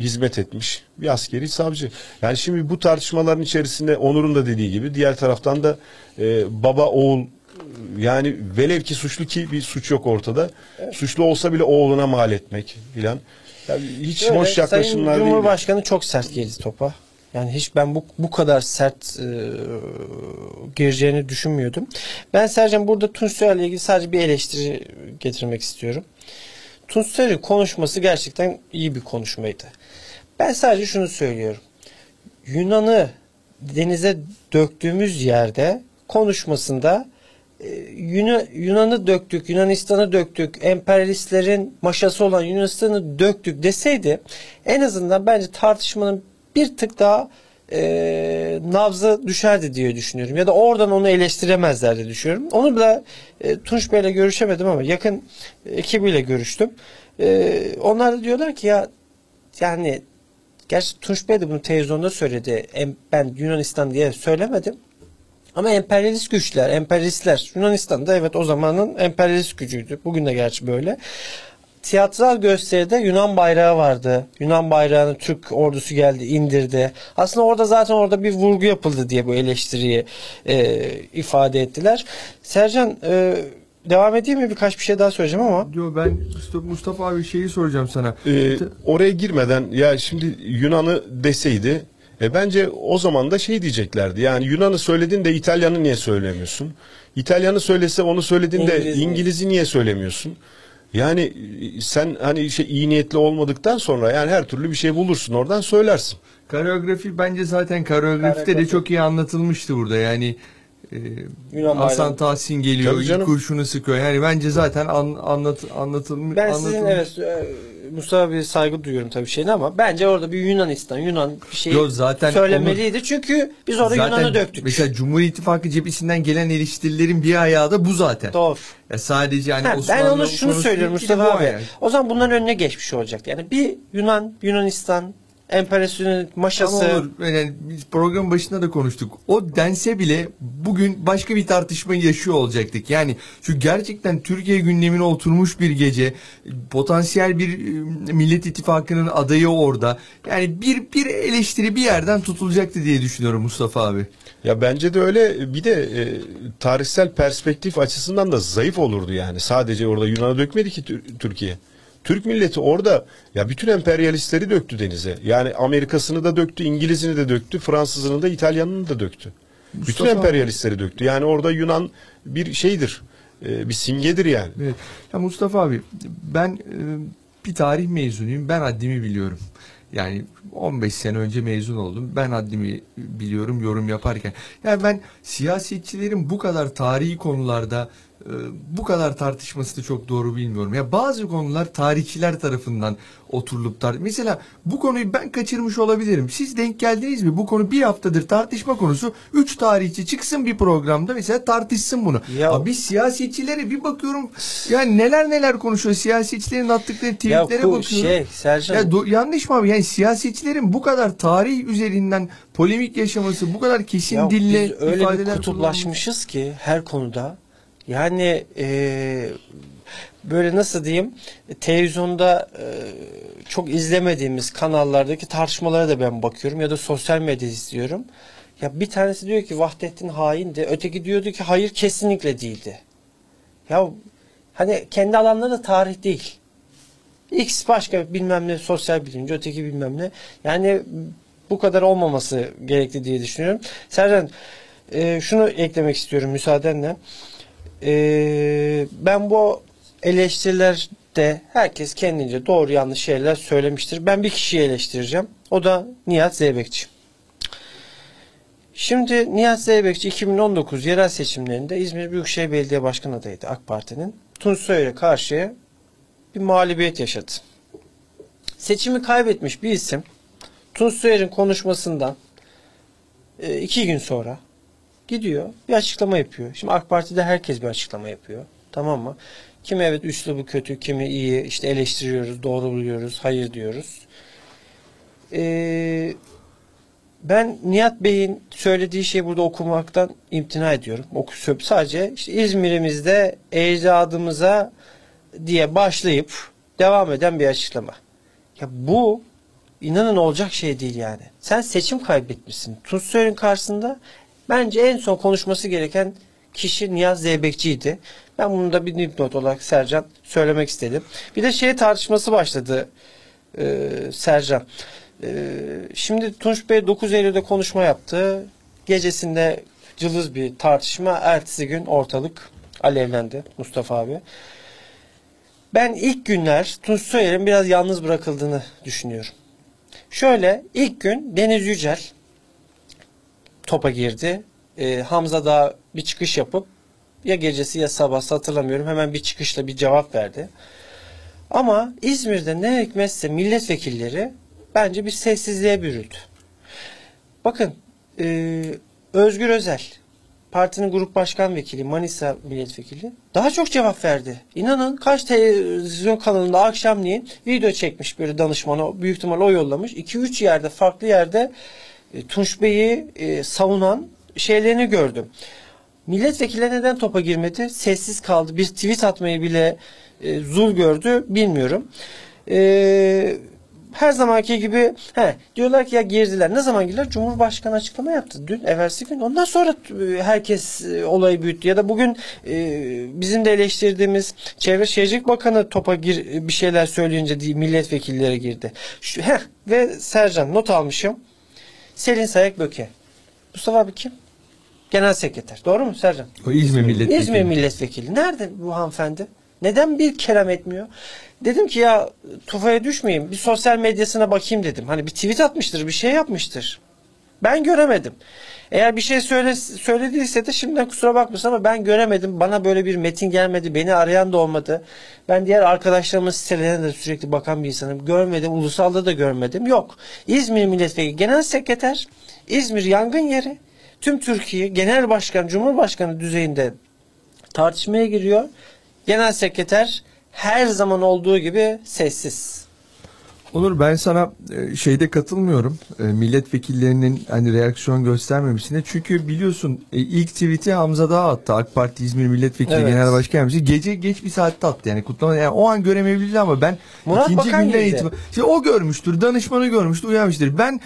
hizmet etmiş bir askeri savcı. Yani şimdi bu tartışmaların içerisinde Onur'un da dediği gibi diğer taraftan da e, baba oğul yani velev ki suçlu ki bir suç yok ortada. Suçlu olsa bile oğluna mal etmek filan. Yani hiç Öyle, hoş yaklaşımlar Sayın değil. Cumhurbaşkanı çok sert girdi topa. Yani hiç ben bu bu kadar sert e, gireceğini düşünmüyordum. Ben Sercan burada Tunçer ile ilgili sadece bir eleştiri getirmek istiyorum. Tunçer'in konuşması gerçekten iyi bir konuşmaydı. Ben sadece şunu söylüyorum. Yunan'ı denize döktüğümüz yerde konuşmasında e, Yunan- Yunan'ı döktük, Yunanistan'ı döktük, emperyalistlerin maşası olan Yunanistan'ı döktük deseydi en azından bence tartışmanın bir tık daha e, nabzı düşerdi diye düşünüyorum. Ya da oradan onu eleştiremezler diye düşünüyorum. Onu da e, Tunç Bey'le görüşemedim ama yakın ekibiyle görüştüm. E, onlar da diyorlar ki ya yani gerçi Tunç Bey de bunu televizyonda söyledi. Ben Yunanistan diye söylemedim. Ama emperyalist güçler, emperyalistler Yunanistan'da evet o zamanın emperyalist gücüydü. Bugün de gerçi böyle. Tiyatral gösteride Yunan bayrağı vardı. Yunan bayrağını Türk ordusu geldi indirdi. Aslında orada zaten orada bir vurgu yapıldı diye bu eleştiriyi e, ifade ettiler. Sercan e, devam edeyim mi? Birkaç bir şey daha söyleyeceğim ama. Diyor ben Mustafa, Mustafa abi şeyi soracağım sana. Ee, oraya girmeden ya şimdi Yunan'ı deseydi e bence o zaman da şey diyeceklerdi. Yani Yunan'ı söyledin de İtalyan'ı niye söylemiyorsun? İtalyan'ı söylese onu söyledin de İngiliz mi? İngiliz'i niye söylemiyorsun? Yani e, sen hani şey iyi niyetli olmadıktan sonra yani her türlü bir şey bulursun oradan söylersin. Koreografi bence zaten koreografide de çok iyi anlatılmıştı burada. Yani e, Yunan Hasan. Tahsin geliyor, ilk kurşunu sıkıyor. Yani bence zaten an, anlat anlatılmış. Ben sizin anlatılmış. evet e, Mustafa bir saygı duyuyorum tabii şeyine ama bence orada bir Yunanistan, Yunan bir şey Yo, zaten söylemeliydi. Çünkü biz orada Yunan'ı döktük. Mesela Cumhur İttifakı cephesinden gelen eleştirilerin bir ayağı da bu zaten. Doğru. Ya sadece hani Ha, ben onu şunu söylüyorum Mustafa abi. yani. O zaman bunların önüne geçmiş olacak. Yani bir Yunan, Yunanistan, emperyalistinin maşası. Ama olur. Yani biz programın başında da konuştuk. O dense bile bugün başka bir tartışma yaşıyor olacaktık. Yani şu gerçekten Türkiye gündemine oturmuş bir gece. Potansiyel bir e, Millet İttifakı'nın adayı orada. Yani bir bir eleştiri bir yerden tutulacaktı diye düşünüyorum Mustafa abi. Ya bence de öyle bir de e, tarihsel perspektif açısından da zayıf olurdu yani. Sadece orada Yunan'ı dökmedi ki Tür- Türkiye. Türk milleti orada ya bütün emperyalistleri döktü denize. Yani Amerikasını da döktü, İngilizini de döktü, Fransızını da İtalyanını da döktü. bütün Mustafa- emperyalistleri döktü. Yani orada Yunan bir şeydir. e, bir simgedir yani. Evet. Ya Mustafa abi ben e, bir tarih mezunuyum. Ben haddimi biliyorum. Yani 15 sene önce mezun oldum. Ben haddimi biliyorum yorum yaparken. Yani ben siyasetçilerin bu kadar tarihi konularda bu kadar tartışması da çok doğru bilmiyorum. Ya bazı konular tarihçiler tarafından oturulup tar Mesela bu konuyu ben kaçırmış olabilirim. Siz denk geldiniz mi? Bu konu bir haftadır tartışma konusu. Üç tarihçi çıksın bir programda mesela tartışsın bunu. Ya- Abi siyasetçilere bir bakıyorum. Yani neler neler konuşuyor. Siyasetçilerin attıkları Ya tweetlere bu bakıyorum. şey Sercan. Ya do- yanlış mı abi? Yani siyasetçilerin bu kadar tarih üzerinden polemik yaşaması, bu kadar kesin Ya dille öyle bir ifadeler kutuplaşmışız ki her konuda. Yani e, böyle nasıl diyeyim televizyonda e, çok izlemediğimiz kanallardaki tartışmalara da ben bakıyorum ya da sosyal medya izliyorum. Ya bir tanesi diyor ki Vahdettin haindi. Öteki diyordu ki hayır kesinlikle değildi. Ya Hani kendi alanları da tarih değil. X başka bilmem ne sosyal bilimci, öteki bilmem ne. Yani bu kadar olmaması gerekli diye düşünüyorum. Sercan e, şunu eklemek istiyorum müsaadenle. E, ben bu eleştirilerde herkes kendince doğru yanlış şeyler söylemiştir. Ben bir kişiyi eleştireceğim. O da Nihat Zeybekçi. Şimdi Nihat Zeybekçi 2019 yerel seçimlerinde İzmir Büyükşehir Belediye Başkan adayıydı AK Parti'nin. Tunç Soyer'e karşı bir mağlubiyet yaşadı. Seçimi kaybetmiş bir isim Tunç Soyer'in konuşmasından e, iki gün sonra gidiyor bir açıklama yapıyor. Şimdi AK Parti'de herkes bir açıklama yapıyor. Tamam mı? Kimi evet üslubu kötü, kimi iyi, işte eleştiriyoruz, doğru buluyoruz, hayır diyoruz. Ee, ben Nihat Bey'in söylediği şeyi burada okumaktan imtina ediyorum. Oku, sadece işte İzmir'imizde ecdadımıza diye başlayıp devam eden bir açıklama. Ya bu inanın olacak şey değil yani. Sen seçim kaybetmişsin. Tunç karşısında bence en son konuşması gereken kişi Niyaz Zeybekçi'ydi. Ben bunu da bir dipnot olarak Sercan söylemek istedim. Bir de şey tartışması başladı e, Sercan. E, şimdi Tunç Bey 9 Eylül'de konuşma yaptı. Gecesinde cılız bir tartışma. Ertesi gün ortalık alevlendi Mustafa abi. Ben ilk günler Tunç Soyer'in biraz yalnız bırakıldığını düşünüyorum. Şöyle ilk gün Deniz Yücel topa girdi. Ee, Hamza da bir çıkış yapıp ya gecesi ya sabah hatırlamıyorum hemen bir çıkışla bir cevap verdi. Ama İzmir'de ne hikmetse milletvekilleri bence bir sessizliğe bürüldü. Bakın e, Özgür Özel partinin grup başkan vekili Manisa milletvekili daha çok cevap verdi. İnanın kaç televizyon kanalında akşamleyin video çekmiş böyle danışmana büyük ihtimal o yollamış. 2-3 yerde farklı yerde e, Tunç Bey'i e, savunan şeylerini gördüm. Milletvekili neden topa girmedi? Sessiz kaldı. Bir tweet atmayı bile e, zul gördü. Bilmiyorum. Eee her zamanki gibi he, diyorlar ki ya girdiler. Ne zaman girdiler? Cumhurbaşkanı açıklama yaptı. Dün, evvelsi gün. Ondan sonra e, herkes e, olayı büyüttü. Ya da bugün e, bizim de eleştirdiğimiz Çevre Şehircilik Bakanı topa gir, bir şeyler söyleyince değil, milletvekilleri girdi. Şu, heh, ve Sercan not almışım. Selin Sayak Böke. Mustafa abi kim? Genel sekreter. Doğru mu Sercan? O İzmir milletvekili. İzmir milletvekili. Nerede bu hanımefendi? Neden bir kelam etmiyor? Dedim ki ya tufaya düşmeyeyim. Bir sosyal medyasına bakayım dedim. Hani bir tweet atmıştır, bir şey yapmıştır. Ben göremedim. Eğer bir şey söyle, söylediyse de şimdiden kusura bakmasın ama ben göremedim. Bana böyle bir metin gelmedi. Beni arayan da olmadı. Ben diğer arkadaşlarımın sitelerine de sürekli bakan bir insanım. Görmedim. Ulusalda da görmedim. Yok. İzmir Milletvekili Genel Sekreter İzmir yangın yeri. Tüm Türkiye Genel Başkan, Cumhurbaşkanı düzeyinde tartışmaya giriyor. Genel Sekreter her zaman olduğu gibi sessiz. Onur ben sana e, şeyde katılmıyorum. E, milletvekillerinin hani reaksiyon göstermemesine. Çünkü biliyorsun e, ilk tweet'i Hamza Dağ attı. AK Parti İzmir Milletvekili evet. Genel Başkan Yardımcısı. Gece geç bir saatte attı. Yani kutlama yani o an göremeyebilirdi ama ben Murat ikinci Bakan günden itibaren işte o görmüştür. Danışmanı görmüştür. Uyanmıştır. Ben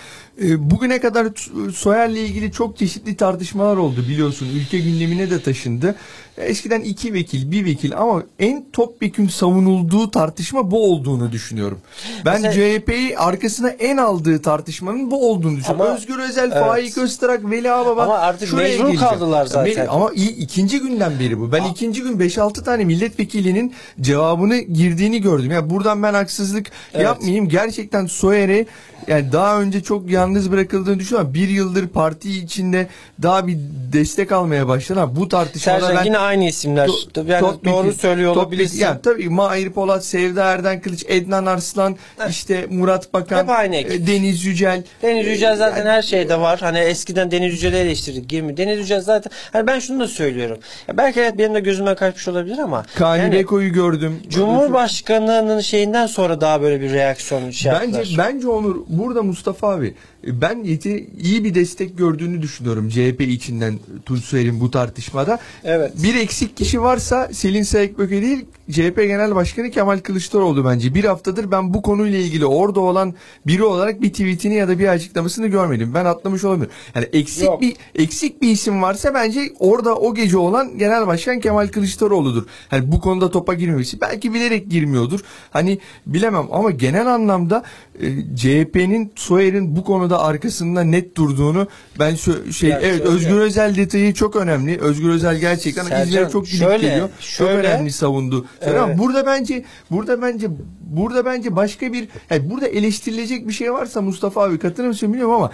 bugüne kadar Soyer'le ilgili çok çeşitli tartışmalar oldu biliyorsun. Ülke gündemine de taşındı. Eskiden iki vekil, bir vekil ama en topyekun savunulduğu tartışma bu olduğunu düşünüyorum. Ben Mesela, CHP'yi arkasına en aldığı tartışmanın bu olduğunu düşünüyorum. Ama, Özgür Özel, evet. Faik Öztrak, Veli Ağbaba. Ama artık mecbur geleceğim. kaldılar zaten. Ama ikinci günden beri bu. Ben Aa. ikinci gün 5-6 tane milletvekilinin cevabını girdiğini gördüm. Ya yani buradan ben haksızlık evet. yapmayayım. Gerçekten Soyer'e yani daha önce çok yalnız bırakıldığını düşünüyorum. Bir yıldır parti içinde daha bir destek almaya başladı. Bu tartışmada Sercan, ben... yine aynı isimler. To, yani top doğru bilgi, söylüyor olabilirsin. Yani tabii Mahir Polat, Sevda Erden Kılıç, Ednan Arslan, evet. işte Murat Bakan, Hep aynı ekip. E, Deniz Yücel. Deniz Yücel zaten yani, her şeyde var. Hani eskiden Deniz Yücel'i eleştirdik. Girmi. Deniz Yücel zaten hani ben şunu da söylüyorum. Ya belki evet benim de gözümden kaçmış olabilir ama Kani yani, Beko'yu gördüm. Cumhurbaşkanının şeyinden sonra daha böyle bir reaksiyon şey Bence yaptılar. bence Onur burada Mustafa abi e, ben yeti iyi bir destek gördüğünü düşünüyorum CHP içinden Tunç Soyer'in bu tartışmada. Evet. Bir eksik kişi varsa Selin Sayıkböke değil CHP Genel Başkanı Kemal Kılıçdaroğlu bence. Bir haftadır ben bu konuyla ilgili orada olan biri olarak bir tweetini ya da bir açıklamasını görmedim. Ben atlamış olabilirim. Yani eksik Yok. bir eksik bir isim varsa bence orada o gece olan Genel Başkan Kemal Kılıçdaroğlu'dur. Hani bu konuda topa girmemesi. Belki bilerek girmiyordur. Hani bilemem ama genel anlamda e, CHP'nin Soyer'in bu konuda arkasında net durduğunu ben şö- şey Ya evet şöyle- Özgür Özel detayı çok önemli. Özgür Özel gerçekten Sercan, İzmir'e çok gidip şöyle- geliyor. şöyle- çok önemli savundu. Evet. Ama burada bence burada bence burada bence başka bir yani burada eleştirilecek bir şey varsa Mustafa abi katılır mısın bilmiyorum ama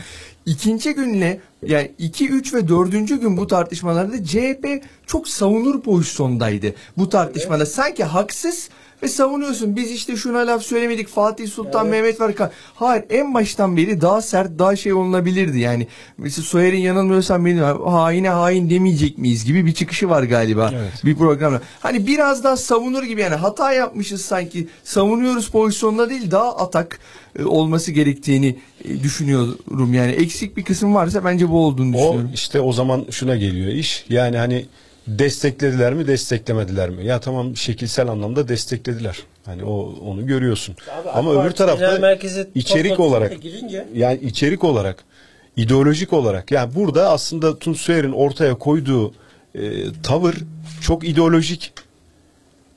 ikinci günle yani 2 3 ve 4. gün bu tartışmalarda CHP çok savunur pozisyondaydı bu tartışmada. Sanki haksız ve savunuyorsun. Biz işte şuna laf söylemedik. Fatih Sultan Evet. Mehmet var. Hayır en baştan beri daha sert daha şey olunabilirdi yani. Mesela Soyer'in yanılmıyorsam benim haine hain demeyecek miyiz gibi bir çıkışı var galiba Evet. bir programda. Hani biraz daha savunur gibi yani hata yapmışız sanki savunuyoruz pozisyonda değil daha atak e, olması gerektiğini e, düşünüyorum yani eksik bir kısım varsa bence bu olduğunu O düşünüyorum. işte o zaman şuna geliyor iş. Yani hani desteklediler mi desteklemediler mi? Ya tamam şekilsel anlamda desteklediler. Hani o onu görüyorsun. Abi, Ama öbür tarafta içerik olarak girince- yani içerik olarak ideolojik olarak yani burada aslında Tunç Soyer'in ortaya koyduğu e, tavır çok ideolojik.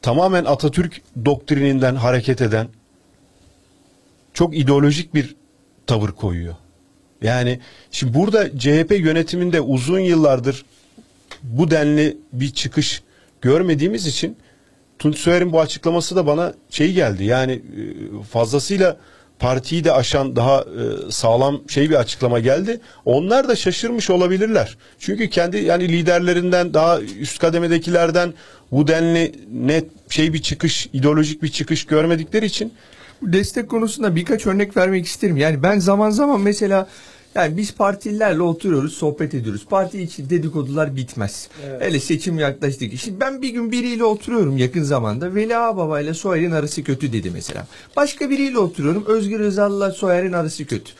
Tamamen Atatürk doktrininden hareket eden çok ideolojik bir tavır koyuyor. Yani şimdi burada CHP yönetiminde uzun yıllardır bu denli bir çıkış görmediğimiz için Tunç Soyer'in bu açıklaması da bana şey geldi. Yani e, fazlasıyla partiyi de aşan daha e, sağlam şey bir açıklama geldi. Onlar da şaşırmış olabilirler. Çünkü kendi yani liderlerinden daha üst kademedekilerden bu denli net şey bir çıkış, ideolojik bir çıkış görmedikleri için destek konusunda birkaç örnek vermek isterim. Yani ben zaman zaman mesela yani biz partililerle oturuyoruz, sohbet ediyoruz. Parti için dedikodular bitmez. Evet. Hele seçim yaklaştık. Şimdi ben bir gün biriyle oturuyorum yakın zamanda. Veli Ağbaba ile Soyer'in arası kötü dedi mesela. Başka biriyle oturuyorum. Özgür Özal'la Soyer'in arası kötü.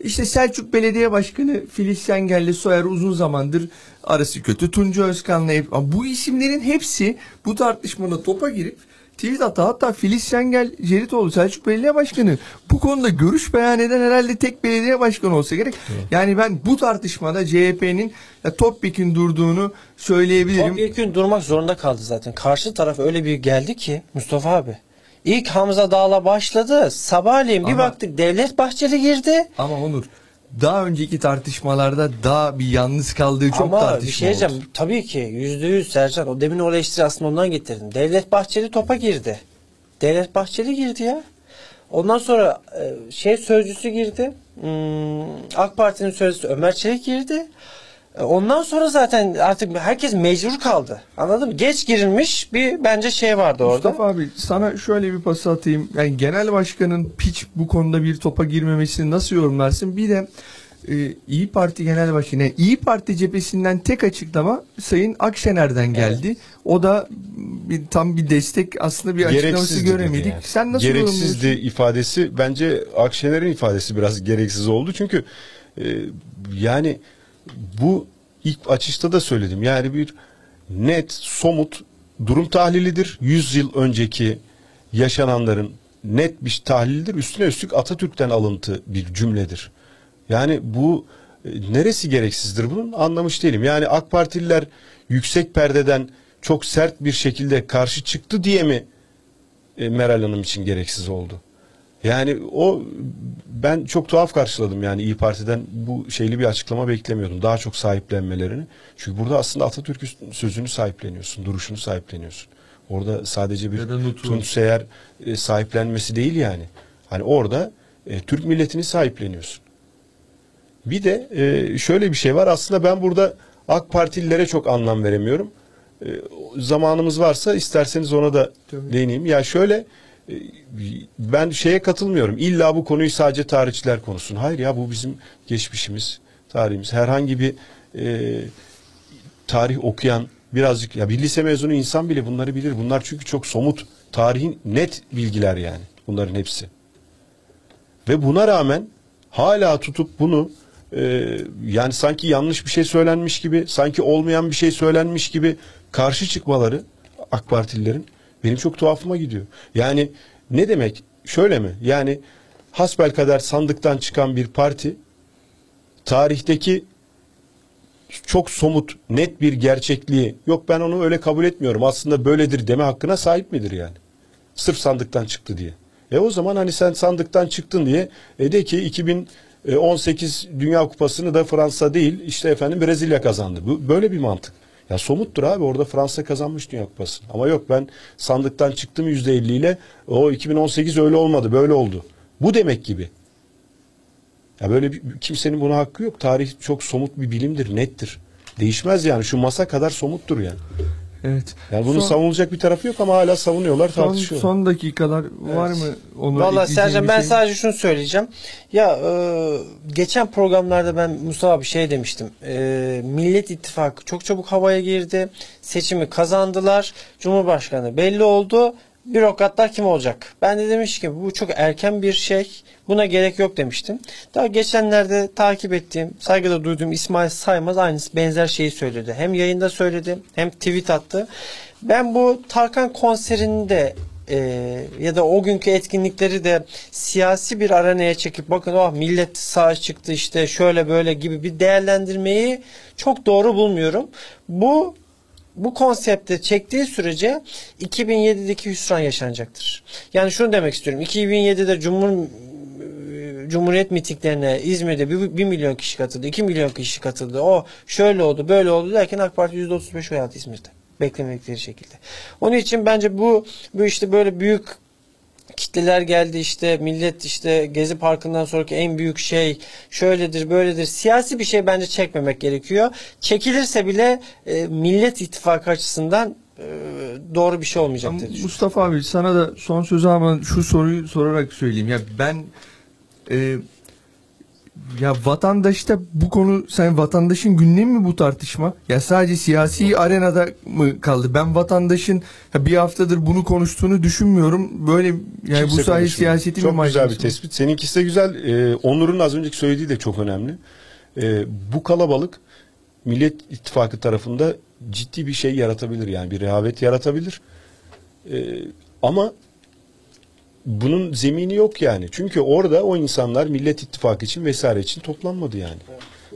İşte Selçuk Belediye Başkanı Filiz Sengel'le Soyer uzun zamandır arası kötü. Tunca Özkan'la bu isimlerin hepsi bu tartışmada topa girip tweet attı. Hatta Filiz Sengel Ceritoğlu Selçuk Belediye Başkanı bu konuda görüş beyan eden herhalde tek belediye başkanı olsa gerek. Yani ben bu tartışmada CHP'nin ya, Topbek'in durduğunu söyleyebilirim. Top ilk gün durmak zorunda kaldı zaten. Karşı taraf öyle bir geldi ki Mustafa abi. İlk Hamza Dağ'la başladı. Sabahleyin bir Ama- baktık Devlet Bahçeli girdi. Ama Onur daha önceki tartışmalarda daha bir yalnız kaldığı çok Ama tartışma bir şey diyeceğim. oldu. Tabii ki yüzde yüz Sercan. O demin o eleştiri aslında ondan getirdim. Devlet Bahçeli topa girdi. Devlet Bahçeli girdi ya. Ondan sonra e, şey sözcüsü girdi. Hmm, AK Parti'nin sözcüsü Ömer Çelik girdi. E, Ondan sonra zaten artık herkes mecbur kaldı. Anladın mı? Geç girilmiş bir bence şey vardı orada. Mustafa abi sana şöyle bir pas atayım. Yani genel başkanın piç bu konuda bir topa girmemesini nasıl yorumlarsın? Bir de e, İyi Parti Genel Başkanı, yani İyi Parti cephesinden tek açıklama Sayın Akşener'den geldi. O da bir, tam bir destek aslında bir açıklaması göremedik. yani. Sen nasıl gereksizdi ifadesi bence Akşener'in ifadesi biraz gereksiz oldu çünkü e, yani bu ilk açışta da söyledim. Yani bir net somut durum tahlilidir. 100 yıl önceki yaşananların net bir tahlildir. Üstüne üstlük Atatürk'ten alıntı bir cümledir. Yani bu e, neresi gereksizdir? Bunun anlamış değilim. Yani AK Partililer yüksek perdeden çok sert bir şekilde karşı çıktı diye mi e, Meral Hanım için gereksiz oldu. Yani o ben çok tuhaf karşıladım yani İyi Parti'den bu şeyli bir açıklama beklemiyordum. Daha çok sahiplenmelerini. Çünkü burada aslında Atatürk sözünü sahipleniyorsun, duruşunu sahipleniyorsun. Orada sadece bir Ya da nutku. Tunç Seyer e, sahiplenmesi değil yani. Hani orada e, Türk milletini sahipleniyorsun. Bir de e, şöyle bir şey var. Aslında ben burada AK Partililere çok anlam veremiyorum. E, zamanımız varsa isterseniz ona da Tabii. değineyim. Ya şöyle ben şeye katılmıyorum. İlla bu konuyu sadece tarihçiler konuşsun. Hayır ya bu bizim geçmişimiz, tarihimiz. Herhangi bir e, tarih okuyan birazcık ya bir lise mezunu insan bile bunları bilir. Bunlar çünkü çok somut, tarihin net bilgiler yani bunların hepsi. Ve buna rağmen hala tutup bunu e, yani sanki yanlış bir şey söylenmiş gibi, sanki olmayan bir şey söylenmiş gibi karşı çıkmaları AK Partililerin benim çok tuhafıma gidiyor. Yani ne demek? Şöyle mi? Yani hasbelkader sandıktan çıkan bir parti tarihteki çok somut, net bir gerçekliği yok ben onu öyle kabul etmiyorum. Aslında böyledir deme hakkına sahip midir yani? Sırf sandıktan çıktı diye. E o zaman hani sen sandıktan çıktın diye e de ki 2018 Dünya Kupası'nı da Fransa değil işte efendim Brezilya kazandı. Bu böyle bir mantık. Ya somuttur abi orada Fransa kazanmış Dünya Kupası'nı. Ama yok ben sandıktan çıktım %50 ile o 2018 öyle olmadı böyle oldu. Bu demek gibi. Ya böyle bir, kimsenin buna hakkı yok. Tarih çok somut bir bilimdir, nettir. Değişmez yani. Şu masa kadar somuttur yani. Evet. Yani bunun Son- savunulacak bir tarafı yok ama hala savunuyorlar, Son, tartışıyorlar. son dakikalar var mı? Onu Valla Sercan ben şey? sadece şunu söyleyeceğim. Ya e, geçen programlarda ben Mustafa bir şey demiştim. E, Millet İttifakı çok çabuk havaya girdi. Seçimi kazandılar. Cumhurbaşkanı belli oldu. Bürokratlar kim olacak? Ben de demiş ki bu çok erken bir şey. Buna gerek yok demiştim. Daha geçenlerde takip ettiğim, saygıda duyduğum İsmail Saymaz aynısı benzer şeyi söyledi. Hem yayında söyledi hem tweet attı. Ben bu Tarkan konserinde e, ya da o günkü etkinlikleri de siyasi bir arenaya çekip bakın oh millet sağ çıktı işte şöyle böyle gibi bir değerlendirmeyi çok doğru bulmuyorum. Bu bu konsepte çektiği sürece 2007'deki hüsran yaşanacaktır. Yani şunu demek istiyorum. 2007'de Cumhur Cumhuriyet mitinglerine İzmir'de 1, milyon kişi katıldı, 2 milyon kişi katıldı. O şöyle oldu, böyle oldu derken AK Parti %35 oy aldı İzmir'de. Beklemedikleri şekilde. Onun için bence bu bu işte böyle büyük kitleler geldi işte millet işte Gezi Parkı'ndan sonraki en büyük şey şöyledir böyledir siyasi bir şey bence çekmemek gerekiyor. Çekilirse bile e, Millet İttifakı açısından e, doğru bir şey olmayacak diye. Mustafa abi sana da son sözü ama şu soruyu sorarak söyleyeyim. Ya ben e, ya vatandaşta bu konu sen vatandaşın gündemi mi bu tartışma? Ya sadece siyasi arenada mı kaldı? Ben vatandaşın ya bir haftadır bunu konuştuğunu düşünmüyorum. Böyle yani Kimse bu sayede siyaseti mi Çok güzel bir tespit. Seninkisi de güzel. Ee, Onur'un az önceki söylediği de çok önemli. Ee, bu kalabalık Millet İttifakı tarafında ciddi bir şey yaratabilir. Yani bir rehavet yaratabilir. Ee, ama bunun zemini yok yani. Çünkü orada o insanlar Millet İttifakı için vesaire için toplanmadı yani.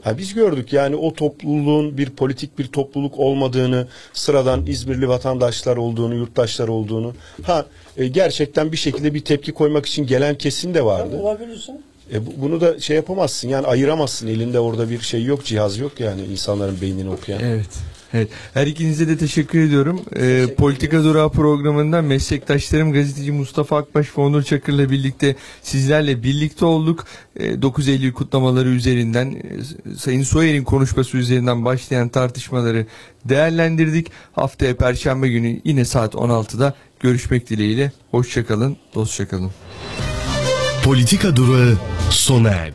Ha biz gördük yani o topluluğun bir politik bir topluluk olmadığını, sıradan İzmirli vatandaşlar olduğunu, yurttaşlar olduğunu. Ha e, gerçekten bir şekilde bir tepki koymak için gelen kesim de vardı. Olabilirsin. E, bu- bunu da şey yapamazsın yani ayıramazsın. Elinde orada bir şey yok, cihaz yok yani insanların beynini okuyan. Evet. Evet. Her ikinize de teşekkür ediyorum. Ee, Politika Durağı programında meslektaşlarım gazeteci Mustafa Akbaş ve Onur Çakır'la birlikte sizlerle birlikte olduk. Ee, 9 Eylül kutlamaları üzerinden e, Sayın Soyer'in konuşması üzerinden başlayan tartışmaları değerlendirdik. Haftaya Perşembe günü yine saat 16'da görüşmek dileğiyle. Hoşçakalın, dostçakalın. Politika durağı sona erdi.